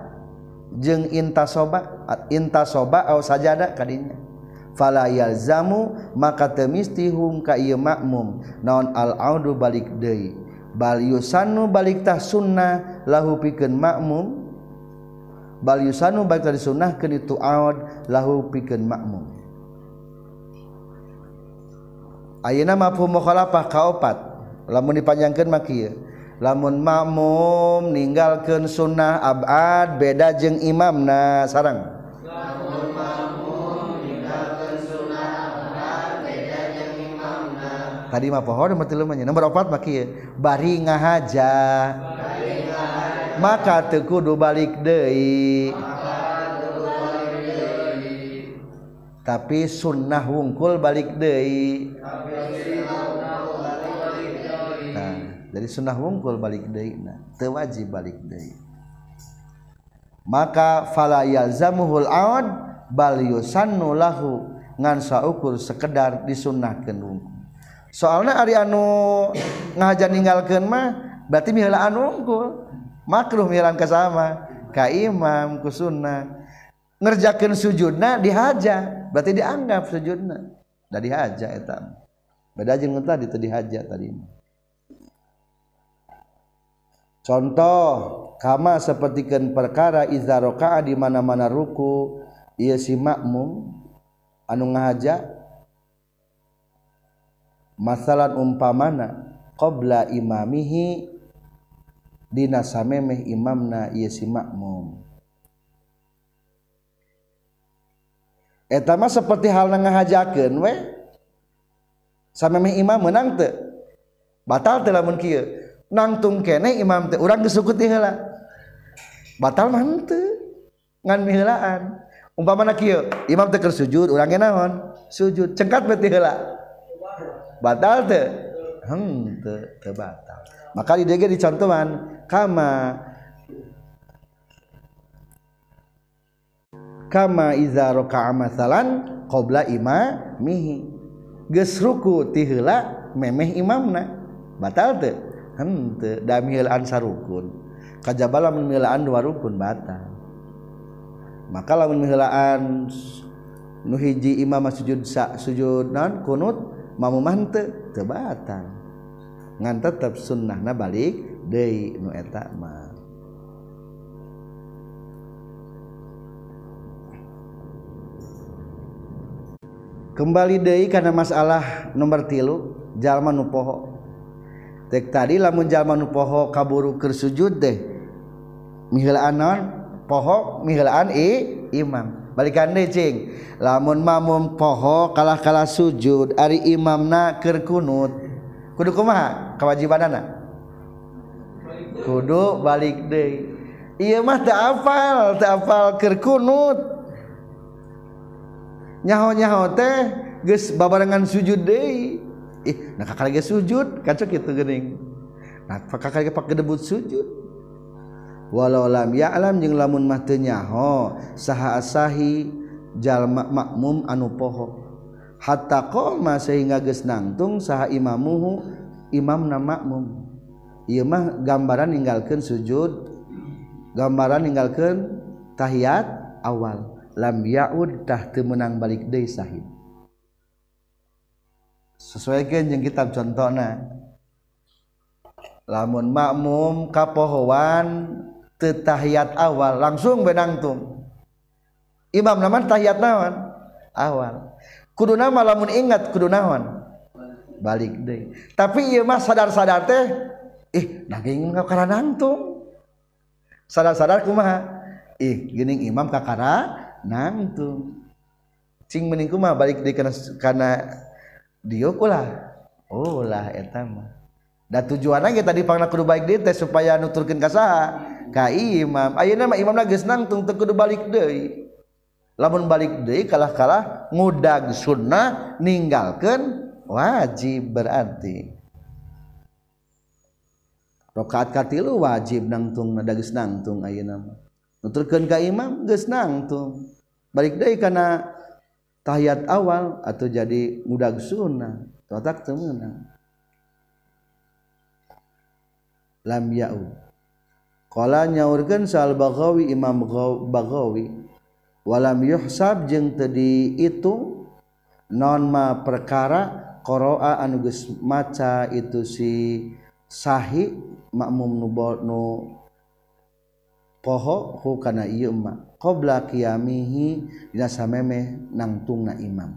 jeung intasoba intasoba au sajada kadinya. Fala yalzamu maka temisti hum ka ieu makmum. Naon al audu balik deui. Bal yusannu balik tah sunnah lahu pikeun makmum balanu baik dari sunnah ke itu out lahu pikeun makmum. Ayeuna mafhum mukhalafah kaopat. Lamun dipanjangkeun mah kieu. Lamun makmum ninggalkeun sunnah abad beda jeung imamna sarang tadi mah pohon berarti lumanya nomor 4 maki bari ngahaja. Bari maka tekudu balik Dei tapi sunnah wungkul balik Dei nah, dari sunnah wungkul balik Dei nah, tewajib balik Dei maka fala yalzamuhul aud bal yusannu lahu ngan saukur sekedar disunnahkeun wungkul. Soalnya Ari anu ngahaja ninggalkeun mah berarti mihelaan wungkul. makruh miran ke sama. Ka imam ku sunnah. Ngerjakeun sujudna dihaja. Berarti dianggap sujudna. Da dihaja eta. Beda jeung tadi teu dihaja tadi. Contoh kama sapertikeun perkara iza raka'a di mana-mana ruku ieu si makmum anu ngahaja masalah umpamana qabla imamihi dina samemeh imamna ieu si makmum. Eta mah seperti hal ngahajakeun we samemeh imam menang teu batal teu lamun kieu. Nangtung kene imam teh urang geus sukut heula. Batal mah henteu. Ngan miheulaan umpamana kieu imam teh keur sujud urang ge naon? Sujud. Cengkat beti heula. Batal teu henteu teu batal. Maka di dieu dicontohan kama kama iza raka'a masalan qabla imamihi. Geus ruku ti heula memeh imamna. Batal teu henteu da milaan sarukun. Kajaba lamun miheulaan dua rukun batal. Maka lamun miheulaan nu hiji imam sujud sa, sujud non kunut mamumah teu teu batal. Ngan tetep sunnahna balik Dei nu eta mah kembali deui karena masalah nomor tilu jalma nu poho. Tek tadi lamun jalma nu poho kaburu keur sujud deh mihilaan naon? Poho mihilaan i imam. Balikan deh cing. Lamun mamum poho kalah kalah sujud ari imamna keur kunut. Kudu kumaha? Kewajibanana? kudu balik deh iya mah tak hafal tak hafal kerkunut nyaho nyaho teh geus babarengan sujud deh ih nah kakak lagi sujud kacau gitu gening nah kakak lagi pakai debut sujud. Walau lam ya'lam jeung lamun mah teu nyaho saha asahi jalma makmum anu poho. Hatta qoma sehingga geus nangtung saha imamuhu imamna makmum. ieu mah gambaran ninggalkeun sujud gambaran ninggalkeun tahiyat awal. Lam yaud tah teu meunang balik deui sahih sesuaikeun jeung kitab contohna. Lamun makmum kapohoan teu tahiyat awal langsung benangtung imam naman tahiyat naon? Awal. Kudu nama lamun ingat kudu naon? Balik deh tapi iya mah sadar-sadar teh Eh, ih nanging kakara nangtung sadar-sadar kumaha. Eh, ih gini imam kakara nangtung cing mending kumaha balik di kana kana dia kulah. Oh lah eta mah. Da tujuanna ge tadi pangna kudu baik deui teh supaya nuturkeun ka saha ka imam. Ayeuna mah imamna geus nangtung teu kudu balik deui. Lamun balik deui kalah-kalah ngudag sunnah ninggalkeun wajib berarti. Rakaat lu wajib nangtung dagis nangtung ayeuna nuturkeun ka imam geus nangtung. Balik deui kana tahiyat awal atau jadi mudag sunnah. Totak teu meunang. Lam ya'u. Qala nyaurkeun sal baghawi imam baghawi walam yuhsab jeung teu diitung non ma perkara qara'a anu geus maca itu si sahih makmum nu nu poho hu kana ieu ma qabla qiyamihi dina samemeh nangtungna imam.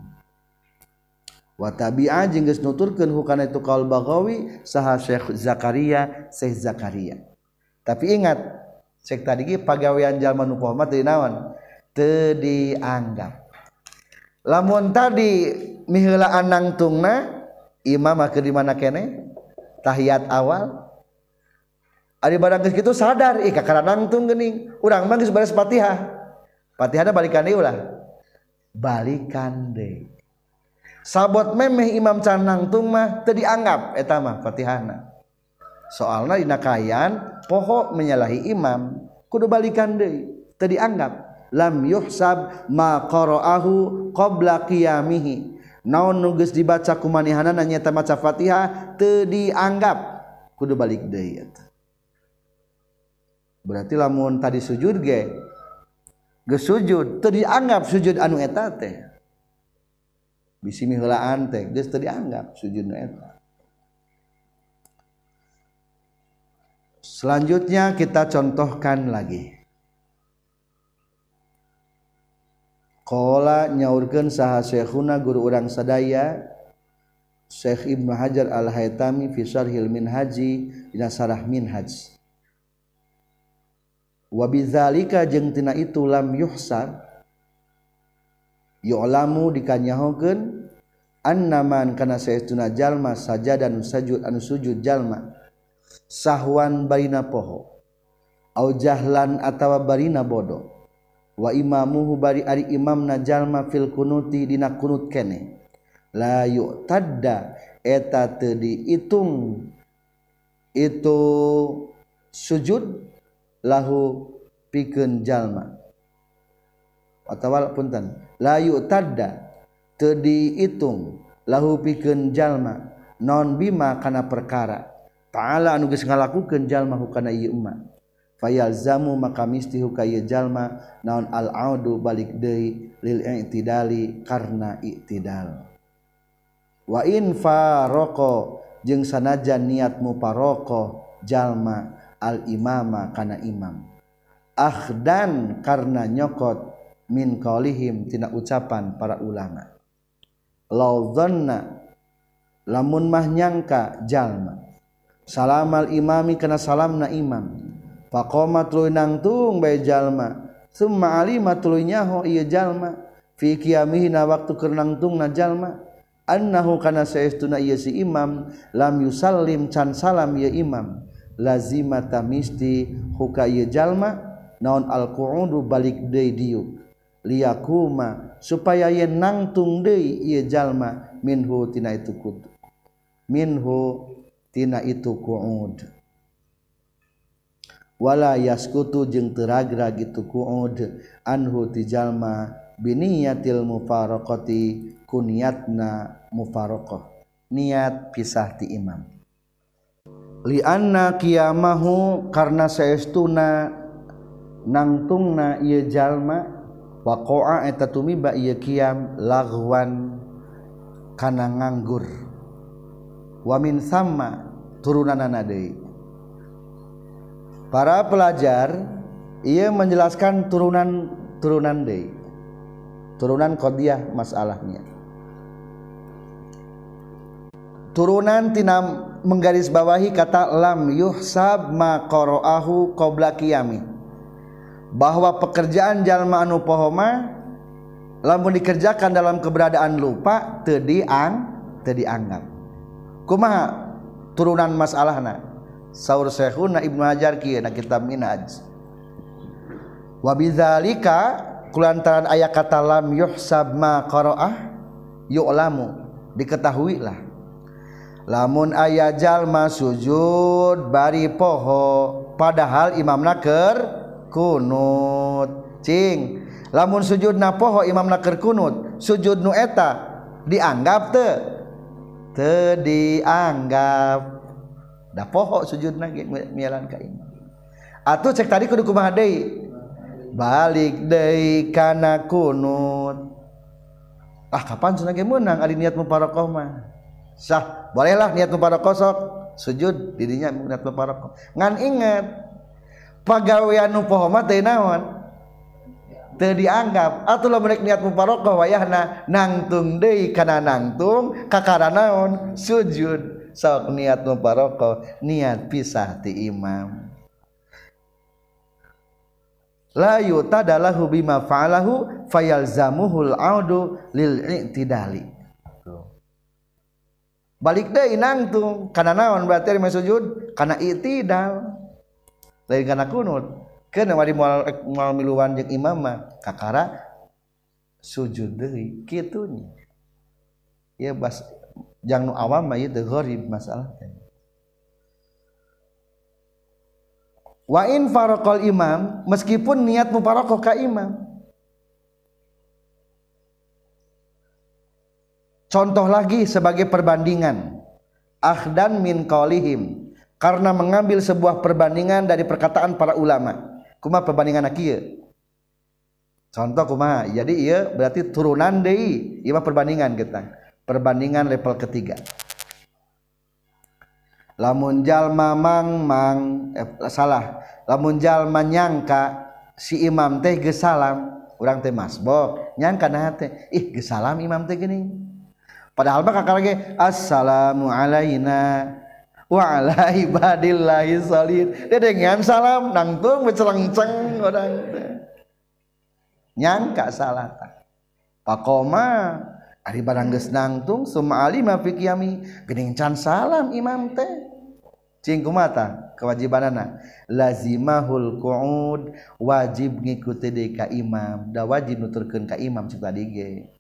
Wa tabi'a jeung geus nuturkeun hu kana itu qaul bagawi saha Syekh Zakaria Syekh Zakaria. Tapi ingat cek tadi ge pagawean jalma nu poho mah teu naon? Teu dianggap lamun tadi miheulaan nangtungna imam mah di mana kene? Tahiyat awal. Ari barang geus kitu sadar, ih kakaranangtung geuning. Urang mah geus beres Fatihah. Fatihahna balikan deui ulah. Balikan deui. Sabot memeh Imam Canangtung mah teu dianggap eta mah Fatihahna. Soalna dina kaayaan poho menyalahi imam kudu balikan deui, teu dianggap. Lam yuhsab ma qara'ahu qabla qiyamihi. Naon nu geus dibaca kumanehana nanya maca Fatihah teu dianggap kudu balik deui eta. Berarti lamun tadi sujud ge geus sujud teu dianggap sujud anu eta teh bisi miheulaan teh geus teu dianggap sujud nu eta Selanjutnya kita contohkan lagi. Qala nyaurkeun saha syekhuna guru urang sadaya Syekh Ibnu Hajar Al-Haytami fi Syarhil Minhaji dina sarah Minhaj. wabizalika jeung tina itu lam yuhsar yu'lamu dikanyahokeun annaman kana saestuna jalma sajadan sajud anu sujud jalma sahwan barina poho au jahlan atawa barina bodoh wa imamuhu bari ari imamna jalma fil kunuti dina kunut kene. La yu'tadda eta teu diitung itu sujud lahu pikeun jalma. Atawa punten layu tadda teu diitung lahu pikeun jalma non bima kana perkara. Ta'ala anu geus ngalakukeun jalma hukana ieu umma fayalzamu maka misti hukaya jalma naon al audu balik deui lil i'tidali karna i'tidal. Wa in faroko jeung sanajan niatmu paroko jalma al imama kana imam. Akhdan karena nyokot min qaulihim tina ucapan para ulama. Law dhanna lamun mah nyangka jalma. Salamal imami kana salamna imam. Faqama tuluy nangtung bae jalma. Summa alima tuluy nyaho ieu jalma. Fi qiyamihi na waktu keur nangtungna jalma. Annahu kana saestuna ieu si imam. Lam yusallim can salam ya imam lazimata misti huka ieu jalma naon al qu'udu balik deui diuk liyakuma supaya ye nangtung deui ieu jalma minhu tina itu kutu minhu tina itu qu'ud. Wala yaskutu jeung teragra gitu qu'ud anhu ti jalma biniyatil mufaraqati kuniatna mufaraqah. Niat pisah ti imam lianna kiamahu karena saestuna nangtungna ieu jalma waqa'a eta tumiba ieu kiam lagwan kana nganggur. Wa min samma turunanana deui. Para pelajar ia menjelaskan turunan turunan deui. Turunan kodiah masalahnya. Turunan tinam menggaris bawahi kata lam yuhsab ma qara'ahu qabla qiyami. Bahwa pekerjaan jalma anu pohoma lamun dikerjakan dalam keberadaan lupa teu diang teu dianggap. Kumaha turunan masalahna? Saur syekhuna ibnu hajar kieu na kitab minhaj. Wa bidzalika kulantaran aya kata lam yuhsab ma qara'ah yu'lamu diketahui lamun ayah jalma sujud bari poho padahal imam naker kunut. Cing lamun sujud na poho imam naker kunut. Sujud nu eta dianggap te te dianggap. Dah poho sujud nage mialan ka imam. Atau cek tadi kudu kumaha deui? Balik deui kana kunut. Ah kapan cenah menang ari niat muparokoh mah. Sah bolehlah niat para kosok. Sujud dirinya para ngan ingat pegawaian nupohoma naon? Teu dianggap lo mereka niat muparokoh wayahna. Nangtung deui kana nangtung kakara naon? Sujud. Sok niat muparokoh niat pisah ti imam. La yutadalahu bima fa'alahu fayalzamuhul audu lil i'tidali balik deh inang tuh. Karena naon berarti lima sujud karena itidal lain karena kunut. Kena wadi mual eh, mual miluan jeung imama kakara sujud deui kitunya ya bas jang nu awam mah ieu gharib masalah wa in faraqal imam meskipun niat mufarakoh ka imam Contoh lagi sebagai perbandingan ahdan min qaulihim karena mengambil sebuah perbandingan dari perkataan para ulama. Kuma perbandingan kieu. Contoh kuma, jadi iya berarti turunan deui, ieu perbandingan kita. Perbandingan level ketiga. Lamun jalma mang mang eh, salah. Lamun jalma nyangka si imam teh geus salam, urang teh masbok, nyangka nah teh ih geus salam imam teh geuning padahal mah kakak lagi assalamu alaina wa ala ibadillahi salihin dedengan salam nangtung becelengceng orang. Nyangka salah pakoma ari barang geus nangtung summa alima fi qiyami. Geuning can salam imam teh. Cing kumata kewajibanana lazimahul qu'ud wajib ngikuti deui ka imam. Da wajib nuturkeun ka imam cik tadi ge.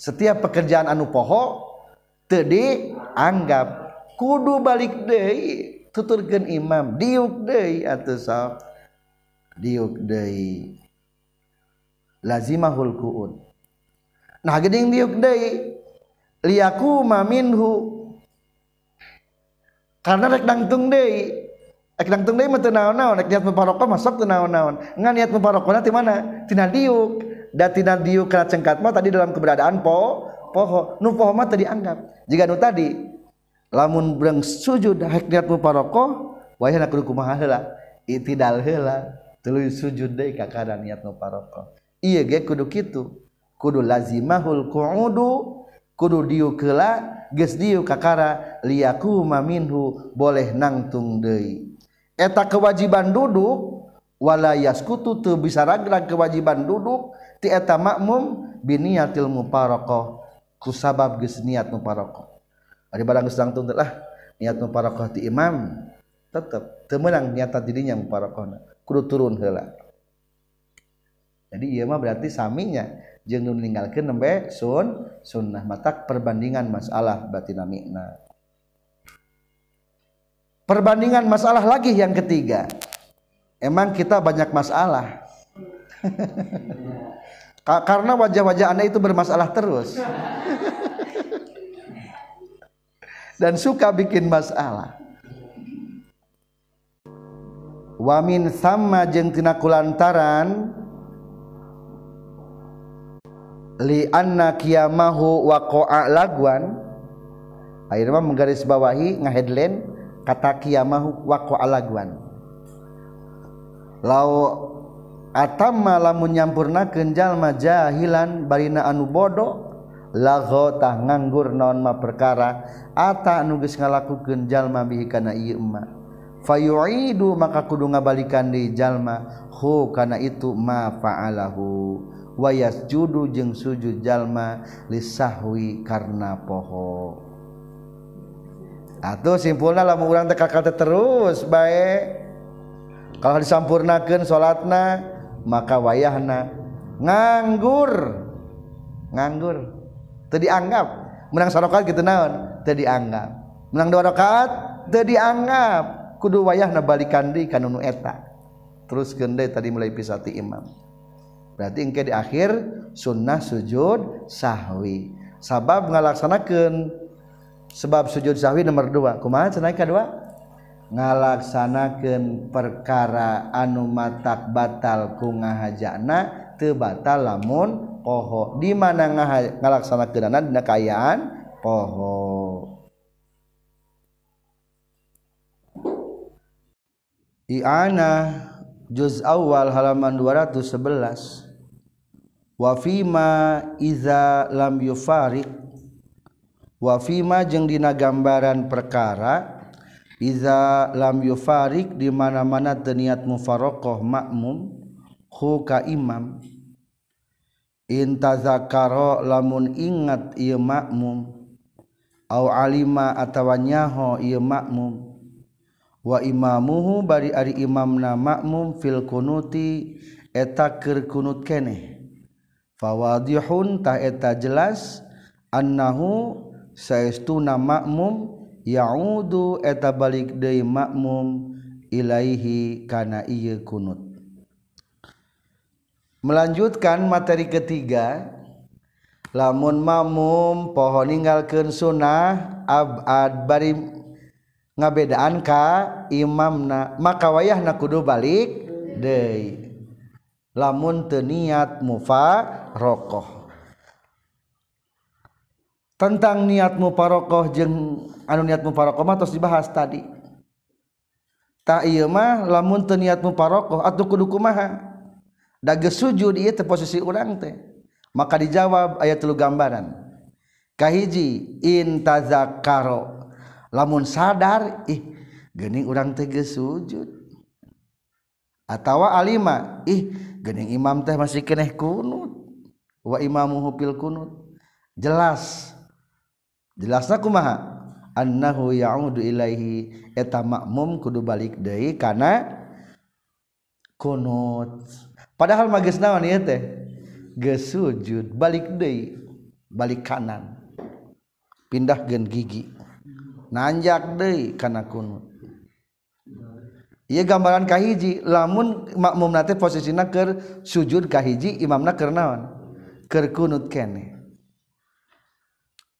setiap pekerjaan anu poho tadi anggap kudu balik Dei tuturkan Imam diuk Dei atau sab diuk Dei lazimahul kuun nah geding diuk Dei liaku maminhu karena rek dangtung Dei rek dangtung Dei mah teu naon-naon rek niat meparokon masuk teu naon-naon. Ngan niat meparokona di mana? Tina diuk. Datina diu kana cengkat mah tadi dalam keberadaan po poho. Nu poho mah tadi anggap jika nu tadi lamun berang sujud hak niat muparoko wayah kudu kumaha heula? Itidal heula. Tuluy sujud deui ka kada niat muparoko ieu ge kudu kitu. Kudu lazimahul qu'udu kudu diu keula geus diu kakara liyaku maminhu boleh nangtung deui. Eta kewajiban duduk wala yaskutu teu bisa ragrag kewajiban duduk eta makmum biniatil muparaqah ku sabab geus niat muparaqah ari barang geus langtung lah niat muparaqah ti imam. Tetep teu meunang niat dirinya muparaqahna kudu turun heula. Jadi ieu mah berarti saminya jeung nu ninggalkeun nembe sun sunnah matak perbandingan masalah batinamina perbandingan masalah lagi yang ketiga. Emang kita banyak masalah karena wajah-wajah anda itu bermasalah terus. Dan suka bikin masalah. Wamin sama jeng tina kulantaran li anna kiyamahu waqa'a lagwan. Akhirnya menggaris bawahi ngaheadline kata kiyamahu waqa'a lagwan. Lau Atama lamun nyampurna kenjal jahilan barina anu bodoh lago tah nganggur non ma perkara ata anu geus ngalakukeun jalma bihi kana ieu ma fayu'idu maka kudu ngabalikan di jalma hu kana itu ma fa'alahu. Wa yasjudu jeung sujud jalma lisahwi karna poho. Atuh simpulna lamun urang teh kakak terus bae. Kalau disampurnakeun salatna maka wayahna nganggur. Nganggur. Tadi anggap menang sarokat gitu naon? Tadi anggap menang dua rakaat? Teu dianggap. Kudu wayahna balikan di kanunu eta. Terus gende tadi mulai pisati imam. Berarti engke di akhir sunnah sujud sahwi. Sabab ngalaksanakan sebab sujud sahwi nomor dua. Kumaha cenah kedua ngalaksanakan perkara anu matak batal ku ngahajana teu batal lamun poho. Di mana ngalaksanakeunana dina kayaan? Poho. I'anah juz awal halaman 211 wafima iza lam yufarik. Wafima jeung dina gambaran perkara iza lam yufarik di mana-mana teniat mufarokoh makmum hu ka imam. Intazakaro lamun ingat ieu makmum. Au alima atawa nyaho ieu makmum. Wa imamuhu bari ari imamna makmum fil kunuti eta keur kunut keneh. Fawadihun ta eta jelas annahu saestuna makmum yaudu eta balik deui makmum ilaihi kana ieu kunut. Melanjutkan materi ketiga. Lamun makmum pohon ninggalkeun sunnah abad bari ngabedaan ka imamna maka wayahna kudu balik deui. Lamun teu niat mufa rokoh. tentang niat muparokoh jeng anu niat muparokoh mah terus dibahas tadi. Tak iya mah lamun teu niat muparokoh atuh kudu kumaha? Dage sujud ieu teh posisi urang teh. Maka dijawab ayat telu gambaran. Kahiji in intazakaro lamun sadar ih gening urang teh geus sujud. Atau alima ih gening imam teh masih keneh kunut. Wa imamuhu fil kunut. Jelas. jelasna kumaha? Annahu ya'udu ilaihi. Eta makmum kudu balik deui kana kunut. Padahal magis naon ieu teh? Geus sujud balik deui balik kanan. Pindah gen gigi. Nanjak deui kana kunut. Iya gambaran kahiji, lamun makmum nate posisina ker sujud kahiji, imamna ker naon, ker kunut kene.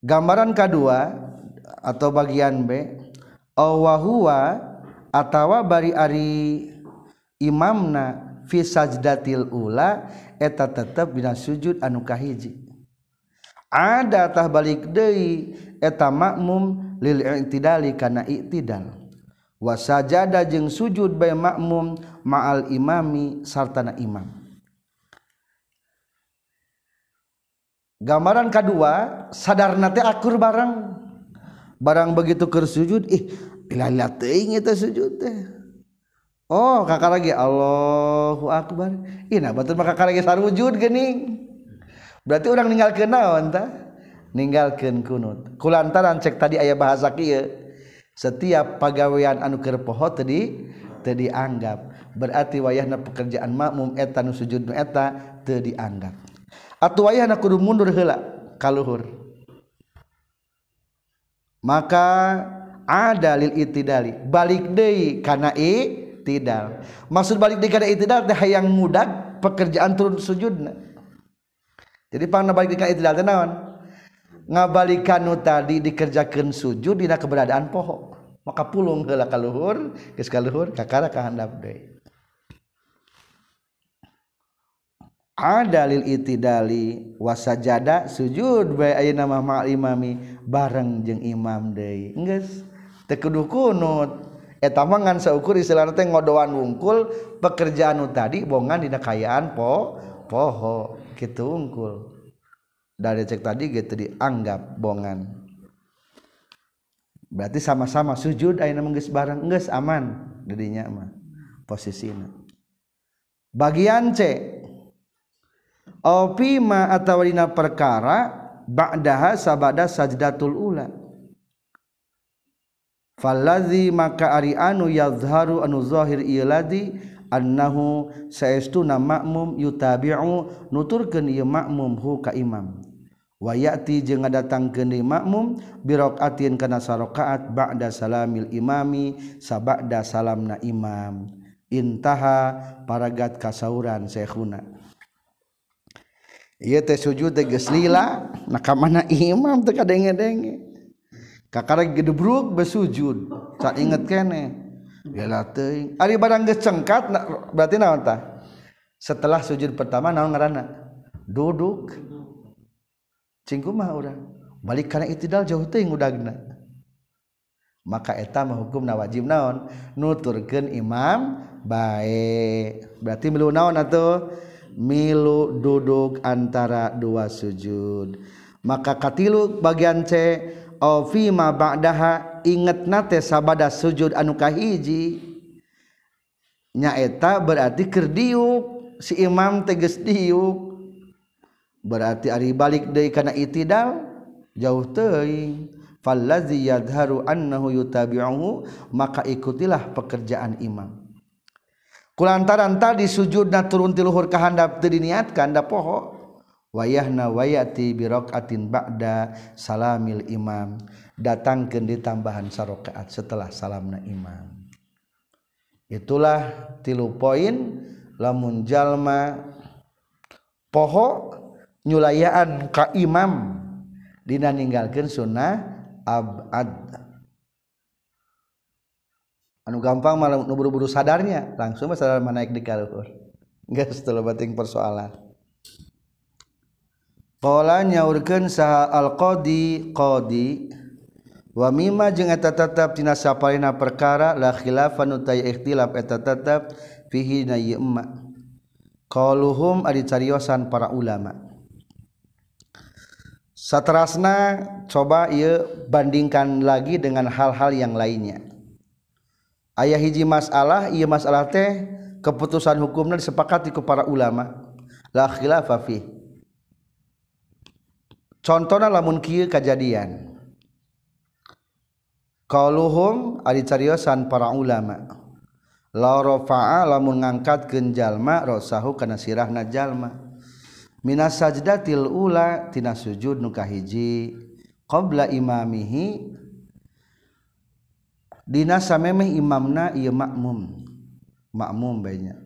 gambaran kedua atau bagian B awahua atawa bari ari imamna fi sajdatil ula eta tetep dina sujud anu kahiji. Ada tah balik deui eta makmum lil i'tidali kana i'tidal. Wa sajada jeung sujud bae makmum ma'al imami sartana imam. gambaran kedua sadar nate akur barang. Barang begitu ke sujud ih bila teing itu sujud teh. Oh kakak lagi Allahu Akbar. Ina betul mah kakak lagi sarwujud gening berarti orang ninggal naon ta ninggalkan kunut. Kulantaran cek tadi ayah bahasa kia setiap pegawaian anu keur poho tadi tadi anggap berarti wayahna pekerjaan makmum eta nu sujud nu eta teu dianggap. atau wayahna kudu mundur heula kaluhur maka ada lil itidali balik deui kana itidal. Maksud balik deui kana itidal teh hayang mudag pekerjaan turun sujudna. Jadi pangna balik deui kana itidal teh naon? Ngabalikan nu tadi dikerjakeun sujud dina keberadaan poho maka pulung heula kaluhur geus kaluhur kakara ka handap deui. Ah, adalil itidali wasajada sujud bae ayeuna mah ma'al imami bareng jeung imam deui. Geus teu kudu kunut. Eta mah ngan saukur istilahna teh ngodoan wungkul pekerjaan nu tadi bongan dina kayaan po poho kitu wungkul. Dari cek tadi gitu dianggap bongan. Berarti sama-sama sujud ayeuna mah geus bareng geus aman dirinya mah posisina. Bagian C Opima atawadina perkara ba'daha sabada sajdatul ula. Faladhi maka ari anu yadhharu anu zahir ieu ladzi annahu saestuna makmum yutabi'u nuturkeun ieu makmum hu ka imam. Wa ya'ti jeung ngadatangkeun makmum biraqatin kana sarakaat ba'da salamil imami sabada salamna imam. Intaha paragat kasauran syekhuna Iya teh sujud teh geus lila, nah ka mana imam teh kadenge-denge. Kakarek gedebruk besujud, tak inget kene. Gala teuing. Ari barang geus cengkat berarti naon tah? Setelah sujud pertama naon ngaranna? Duduk. Cingku mah urang. Balik kana itidal jauh teuing udagna. Maka eta mah hukumna wajib naon? Nuturkeun imam bae. Berarti melu naon atuh? Milu duduk antara dua sujud. Maka katilu bagian C ma bakdaha inget nate sabada sujud anukahiji nyaeta berartikerdiuk si imam teges diuk. Berarti Ari balik dari karena itidal jauh teing fallaziyadharu annahu yutabi'uhu maka ikutilah pekerjaan imam kulantaran tadi sujud na turun tiluhur kahandap teu diniatkan da poho. Wayahna wayati biraqatin ba'da salamil imam. Datangkan di tambahan sarokaat setelah salamna imam. Itulah tilu poin lamun jalma poho nyulayaan ka imam. Dina ninggalkeun sunnah abad. anu gampang malah nu buru-buru sadarnya langsung sadar naik di kaluhur geus teu penting persoalan. Qala nyaurkeun saha al-qadi qadi. Wa mimma jeung eta tetap tina sapalina perkara la khilafan utai ikhtilaf eta tetap fihi na yemma qaluhum ari cariosan para ulama. Satrasna coba ia bandingkan lagi dengan hal-hal yang lainnya ayaah hiji masalah ia masalah teh keputusan hukumnya disepakati ke para ulama. Lahkhilaffi contohnya lamun kieu kejadian qauluhum ari cariosan para ulama. La rafa'a lamun ngangkatkeun jalma rasahu kana sirahna jalma. Minas sajdatil ula tina sujud nu kahiji. Qabla imamihi Dina samemeh imamna ieu makmum. Makmum banyak.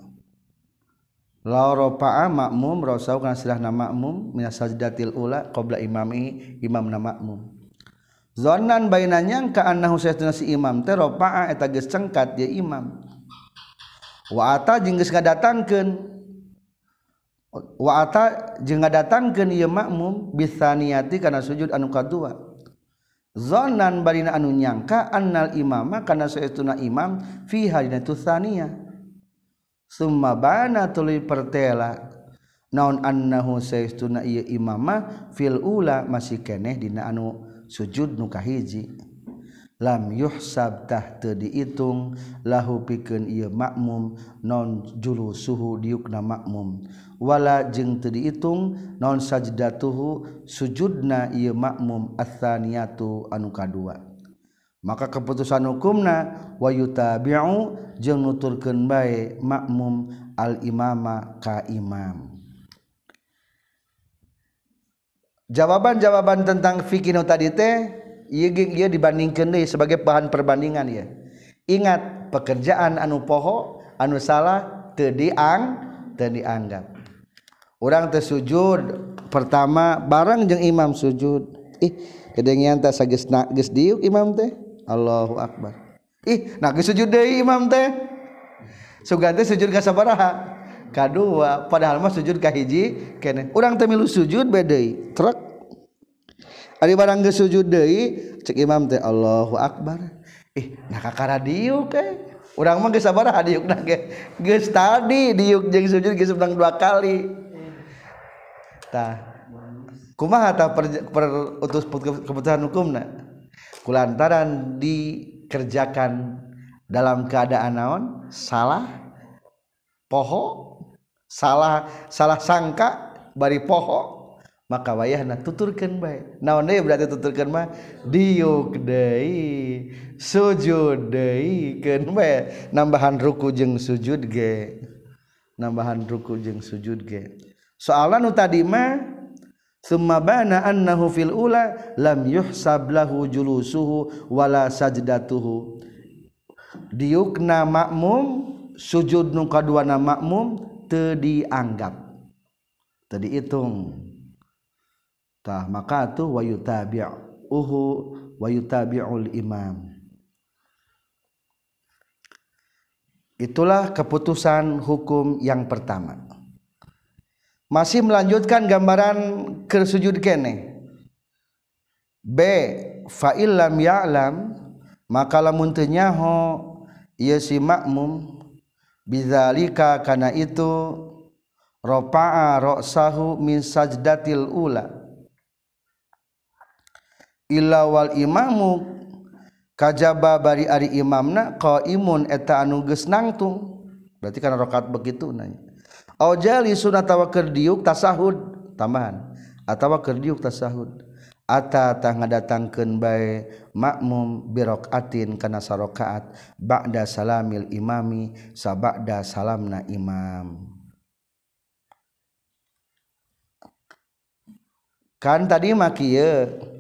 La rafa'a makmum rasau kana sirahna makmum min sajdatil ula qabla imami imamna makmum. zannan baina nyangka annahu sayyiduna si imam teh ropa'a eta geus cengkat dia imam. Wa ata jeung geus ngadatangkeun wa ata jeung ngadatangkeun ieu makmum bisaniati kana sujud anu kadua zonan barina anu nyangka annal imama kana seestuna imam fi hadina tsaniyah summa bana tuluy pertela. Naon annahu seestuna ieu imama fil ula masih keneh dina anu sujud nu kahiji. lam yuhsabtah te dihitung lahu piken ia makmum non julu suhu diukna makmum. Wala jeung te dihitung non sajdatuhu sujudna ia makmum atsaniyatu anu kadua. Maka keputusan hukumna wa yutabi'u jeung nuturkeun bae makmum al imama ka imam. Jawaban-jawaban tentang fikih tadi teh ia, ia dibandingkan deh sebagai bahan perbandingan ya ingat pekerjaan anu poho anu salah tediang tedianggap orang tersujud pertama barang jeng imam sujud. Ih kedengian tak sagis nagis diuk imam teh? Allahu Akbar. Ih nagis sujud deh imam teh? Suganti sujud ke sabaraha? Kadua padahal mah sujud kahiji kene. Orang temilu sujud bedei truk ari barang geus sujud deui cek imam teh Allahu akbar. Ih nah kakara diuk eh. Urang mah geus sabaraha diuk nah ge geus tadi diuk jeung sujud geus sedang dua kali. Tah kumaha tah per, per utus keputusan hukumna kulantaran dikerjakan dalam keadaan naon? Salah poho salah salah sangka bari poho maka wayahna tuturkeun bae naon deui berarti tuturkeun mah diuk deui sujud deui keun bae nambahan ruku jeung sujud ge nambahan ruku jeung sujud ge soalna nu tadi mah Sumabana annahu fil ula lam yuhsab lahu julusuhu wala sajdatuhu. Diukna makmum sujud nu kaduana makmum teu dianggap. Teu dihitung. Tah maka tu wa yutabi'uhu wa imam. Itulah keputusan hukum yang pertama. masih melanjutkan gambaran kesujud kene B falam yalam maka lamun nyaho ia si makmum bidzalika karena itu ropa'a ra'sahu min sajdatil ula ilawal imamu. Kajaba bari ari imamna qaimun eta anu geus nangtung. Berarti kana rakaat begitu nanya. Au jali sunah tawa keur diuk tasahud tambahan. Atawa keur diuk tasahud. Ata tah ngadatangkeun bae makmum biraqatin kana sarakaat ba'da salamil imami sabada salamna imam. Kan tadi mah kieu.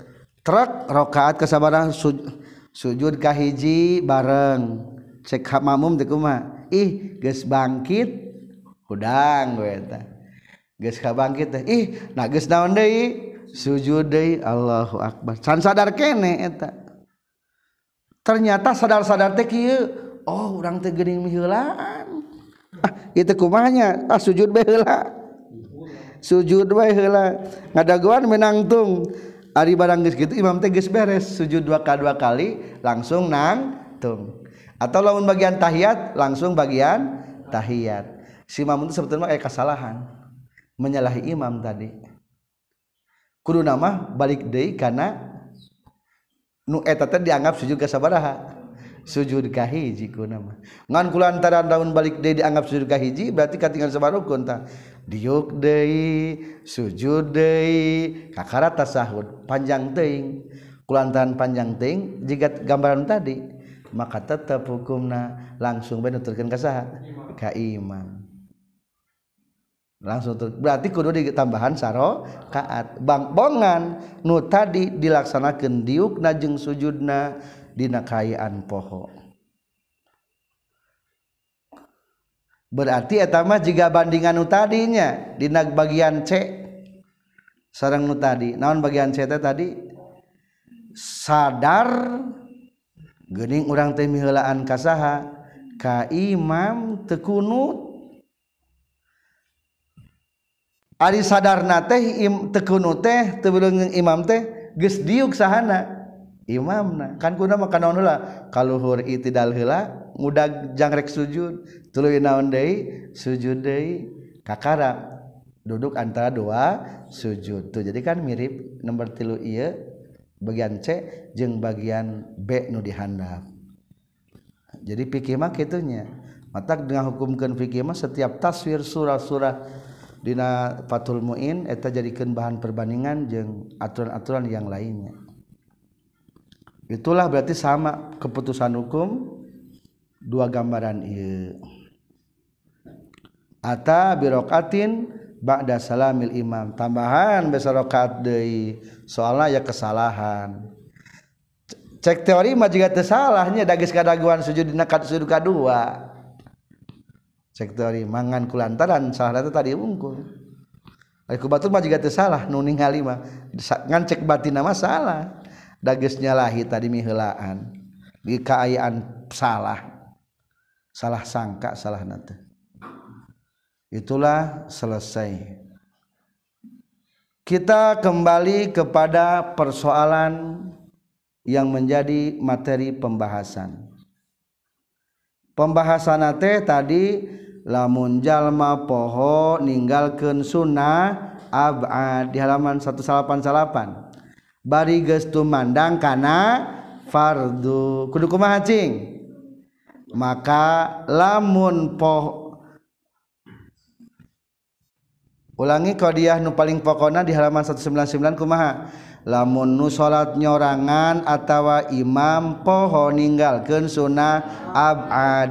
truk rokaat kesabaran sujud, sujud kahiji bareng. Cek hamamum di kumah ih ges bangkit hudang gue eta. Geus kabangkit teh ih nah geus naon deui? Sujud deui Allahu akbar. Can sadar kene eta. Ternyata sadar-sadar teh kieu. Oh orang teh geuning miheulaan ah itu kumahnya? Ah sujud bae heula sujud bae heula ngadaguan menangtung. Ari barang geus gitu imam teh geus beres sujud dua kali dua kali langsung nangtung. Atau lamun bagian tahiyat langsung bagian tahiyat. Si imam itu sebetulnya eh, kayak kesalahan menyalahi imam tadi. Kudu nama balik deui karena nu eta teh dianggap sujud ka sabaraha. sujud kahiji ku nama. Ngan kulantaran daun balik deui dianggap sujud kahiji berarti katingan sabarukun tah diuk deui sujud deui kakara tasahud panjang teuing. Kulantaran panjang teuing jika gambaran tadi maka tetap hukumna langsung bae nuturkeun ka saha? Ka imam langsung berarti kudu ditambahan saro kaat. Bang bongan nu tadi dilaksanakan diuk najeng sujudna dina kaayaan poho. Berarti etama jika bandingan nu tadinya dina bagian C. Sarang nu tadi naon bagian C tadi? Sadar gening orang teh miheulaan kasaha ka imam tekunut Ari sadarna teh im, tekunut teh teu imam teh geus diuk sahana. imamna kan kuna mah kanaon heula. Kaluhur itidal heula mudag jangrek sujud tuluy naon deui? Sujud deui kakara. Duduk antara dua sujud. Tuh jadi kan mirip nomor tilu iya bagian C jeung bagian B nu dihandap. Jadi fikih mah kitunya. Matak dengan hukumkeun fikih mah setiap taswir surah-surah dina Fathul Muin eta jadikeun bahan perbandingan jeung aturan-aturan yang lainnya. itulah berarti sama keputusan hukum dua gambaran ieu ata birokatin ba'da salamil imam. Tambahan besar rakaat deui soalnya ya kesalahan. Cek teori mah juga teu salahnya da geus kadaguan sujud dina sujud kadua. Cek teori mangan kulantaran salah teh tadi unggul Aku batur mah juga teu salah nu ningali mah. Ngan cek batina mah salah. Dages nyalahi tadi mihelaan. Di keayaan salah. Salah sangka salah nanti itulah selesai. Kita kembali kepada persoalan yang menjadi materi pembahasan. Pembahasan teh tadi lamunjallma poho meninggalkan sunnah Ab di halaman 188 bari geus tumandang kana fardu. Kudu kumaha cing? Maka lamun poh ulangi kodiah nu paling pokona di halaman 199 kumaha? Lamun nu salat nyorangan atawa imam poho ninggalkeun sunah abad.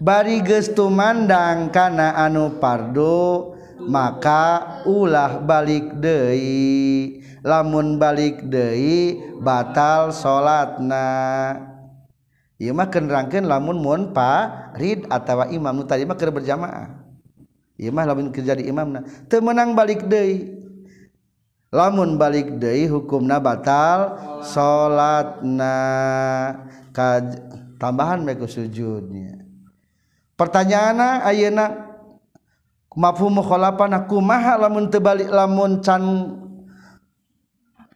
Bari geus tumandang kana anu fardu maka ulah balik deui. lamun balik Dei batal salatna mah kenrangken lamun mupa Rid atautawa Imam. Tadi maker berjamaah. Imah lamun kerja di imamna teu meunang balik deui. Lamun balik deui hukumna batal salatna Kaj... tambahan bae ku sujudnya. Pertanyaanna ayeuna mafhum mukhalafana kumaha lamun teu balik lamun can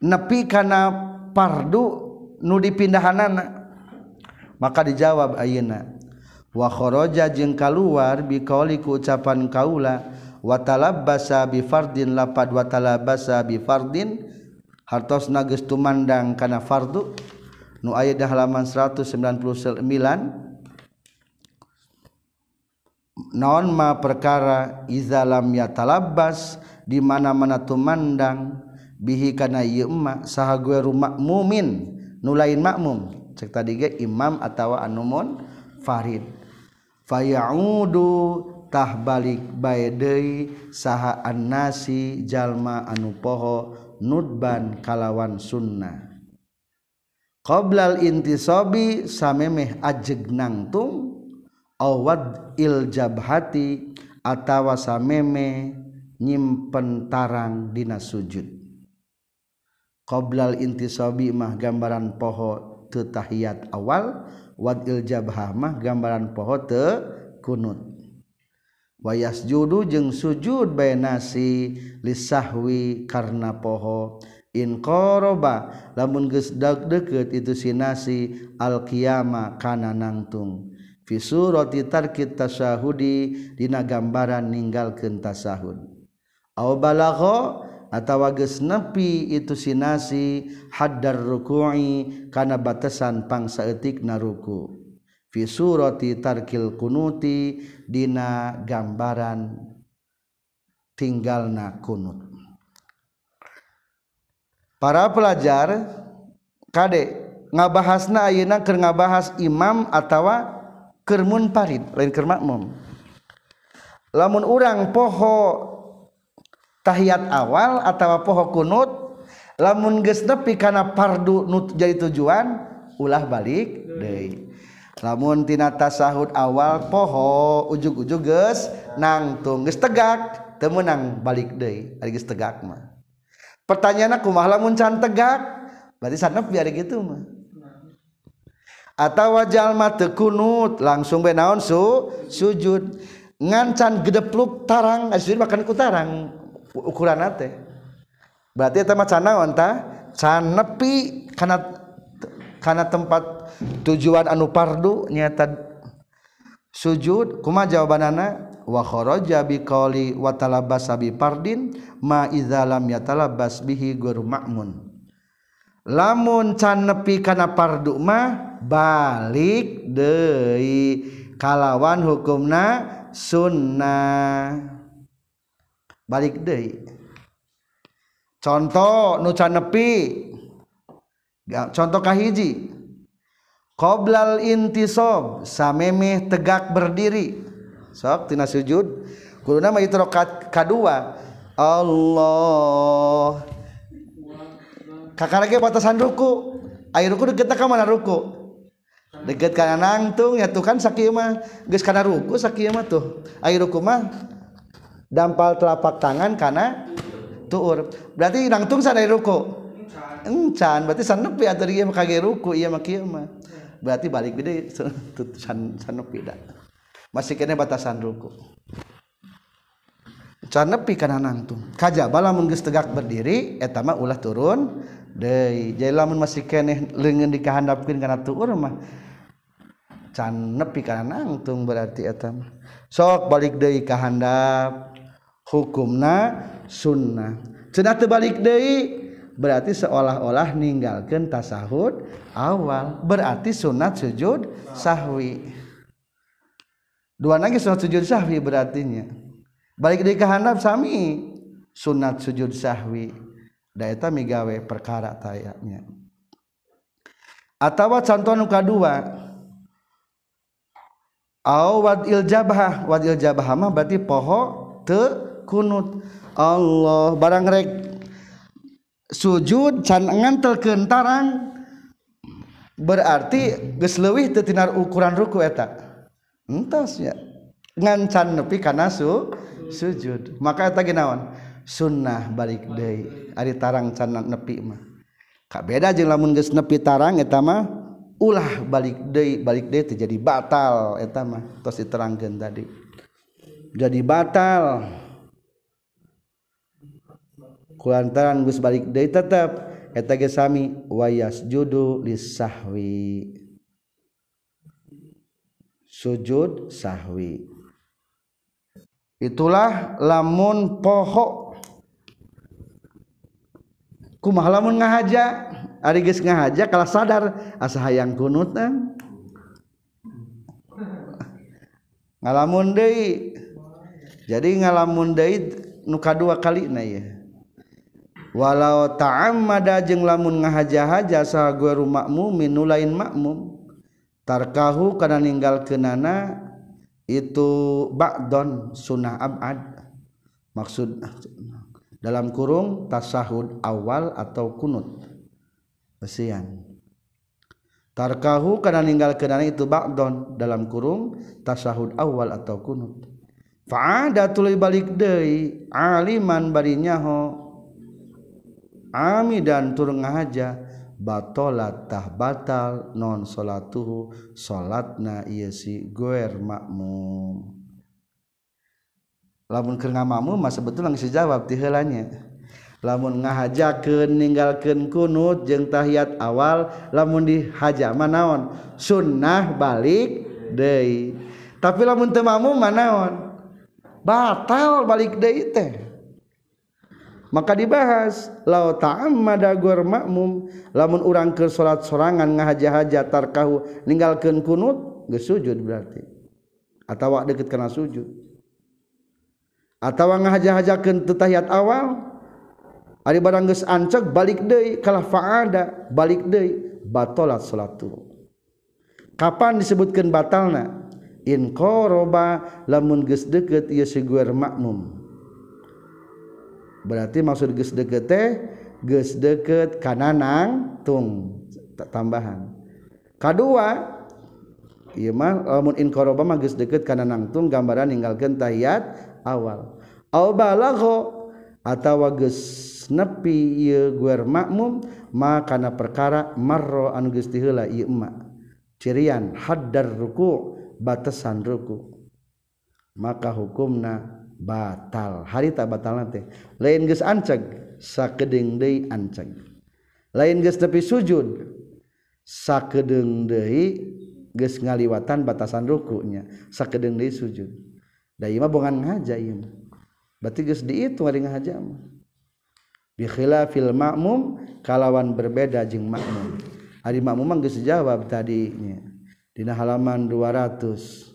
nepi kana pardu nu dipindahanana. Maka dijawab ayeuna wa kharaja jeung kaluar bi ku ucapan kaula wa talabbasa bi fardin lapad wa talabbasa bi fardin hartos nages tumandang kana fardu. Nu aya di halaman 199 naon ma perkara izalam ya talabbas di mana-mana tumandang bihi kana ieu emma saha gueru makmumin nu lain makmum. Cek tadi ge imam atawa anumun farid. Fayaudu tah balik bae deui saha annasi jalma anu poho nudban kalawan sunnah. Qoblal intisabi samemeh ajeg nangtung awad il jabhati atawa sameme nyimpen tarang dina sujud. qoblal intisabi mah gambaran poho teu tahiyat awal wadil jabhah mah gambaran poho teu kunut. Wayas judu jeung sujud bae nasi lisahwi karena poho. In qoroba lamun geus deket itu si nasi al qiyama kana nangtung. Fisu surati tarkit tasahudi dina gambaran ninggalkeun tasahud. Au balagha atawa geus nepi itu sinasi haddar ruku'i kana batasan pangsaeutikna ruku. Fi surati tarkil kunuti dina gambaran tinggalna kunut. Para pelajar kade ngabahasna ayeuna keur ngabahas imam atawa keur munfarid lain keur makmum. Lamun urang poho tahiyat awal atau poho kunut lamun geus nepi kana fardu nu jadi tujuan ulah balik deui. Lamun tina tasahud awal poho ujug-ujug geus nangtung geus tegak teu meunang balik deui ari geus tegak mah. Pertanyaanna kumaha lamun can tegak? Berarti sanep biar gitu mah. Atau wajal mata kunut langsung benaon su? Sujud. Ngancan gedepluk tarang asli makan ku tarang. ukuran nate berarti eta mah canaon tah canepi karena karena tempat tujuan anu pardu nyata sujud. Kuma jawabanana? Wa kharaja bi qali wa talabasa bi pardin ma idza lam yatalabas bihi guru ma'mun. Lamun can nepi kana pardu mah balik deui kalawan hukumna sunnah. balik Dei contoh nu nepi. Contoh kahiji. Qoblal intisob samemeh tegak berdiri. Sok tina sujud. Kuduna mah itu rakaat kadua. Allah. Kakarage batasan ruku. Air ruku deket ka mana ruku? Deket kana nangtung ya tuh kan sakieu mah. Geus kana ruku sakieu mah tuh. Air ruku mah dampal telapak tangan karena tuur. Berarti nangtung sana ruku? Encan. Berarti sanepi atau dia kage ruku iya kieu mah. Berarti balik gede san sanepi dah. Masih kena batasan ruku. Can nepi kana nangtung kajaba lamun geus tegak berdiri eta mah ulah turun deui. Jadi lamun masih kene leungeun dikahandapkeun kana tuur mah can kana nangtung berarti eta mah. Sok balik deui ka handap hukumna sunnah. Cenah terbalik Dei berarti seolah-olah meninggalkan tasahud awal. Berarti sunat sujud sahwi. Dua lagi sunat sujud sahwi berartinya. Balik dari kehandap sami. Sunat sujud sahwi. Daeta migawe perkara tayaknya. Atau contoh nuka dua aw wadil jabah wadil jabah mah berarti poho te kunut Allah. Barangrek sujud canangan terkentarang berarti geus geslewih tetinar ukuran ruku eta. Entos ya ngan can nepi kana su sujud. Maka eta ginawan sunnah balik deui. Ari tarang can nepi mah. Ka beda jeung lamun geus nepi tarang eta mah ulah balik deui balik deui jadi batal eta mah. Tos diterangkeun tadi. Jadi batal. kulantaran geus balik deui tetep. Eta ge sami wayas judu lisahwi. Sujud sahwi. Itulah lamun poho. Kumaha lamun ngahaja? Ari geus ngahaja kalah sadar asa hayang kunutna eh? ngalamun deui. Jadi ngalamun deui nu kadua kali na ya walau ta'ammada jeung lamun ngahaja-haja saha gue makmum minu lain makmum tarkahu kana ninggalkeunana itu ba'don sunnah abad. Maksud dalam kurung tasahud awal atau kunut. Besian. Tarkahu kana ninggalkeunana itu ba'don dalam kurung tasahud awal atau kunut. Fa'ada tuluy balik deui aliman bari nyaho ami dan tur ngahaja batolatah batal non salatuhu salatna ieu si goer makmum. Lamun keur ngamamu mah sebetulnya geus jawab ti heulanya. Lamun ngahajakeun ninggalkeun kunut jeung tahiyat awal lamun dihaja mah naon? Sunnah balik deui. Tapi lamun teu mamum manaon batal balik deui teh. maka dibahas la taammadagor makmum lamun urang ke salat sorangan ngahaja-haja tarkahu ninggalkeun kunut geus sujud berarti. Atawa deket kana sujud. Atawa ngahaja-hajakeun tahiyat awal ari barang geus ancek balik deui kalah faada balik deui batalat salatu kapan disebutkan batalna? In qoroba lamun geus deket ieu siguer makmum berarti maksud geus deket teh geus deket kananang tung tambahan. Kadua ieu mah lamun in qoroba mah geus deket kananang tung gambaran ninggalkeun tahiyat awal. Au balagho atawa geus nepi ieu guer makmum ma kana perkara marro anu geus diheula ieu emak. Cirian haddar ruku batasan ruku. Maka hukumna batal. Hari tak batal nanti lain geus anceg sakedeung deui anceg lain geus tepi sujud sakedeng deui geus ngaliwatan batasan rukunya sakedeng deui sujud. Da ieu mah bogan ngaja ieu berarti geus diitung ari ngaja mah. Bi khilafil ma'mum kalawan berbeda jeung makmum ari makmum mah geus jawab tadinya. Dina halaman 200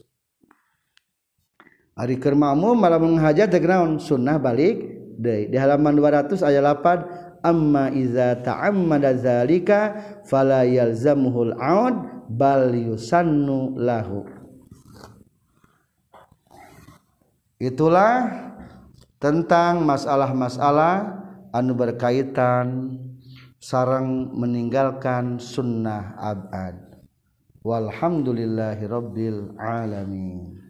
Ari keur makmum malah menghajat tegraun sunnah balik deui. Di halaman 200 ayat 8 amma iza ta'ammada zalika fala yalzamuhul aud bal yusannu lahu. Itulah tentang masalah-masalah anu berkaitan sarang meninggalkan sunnah abad. Walhamdulillahi rabbil alamin.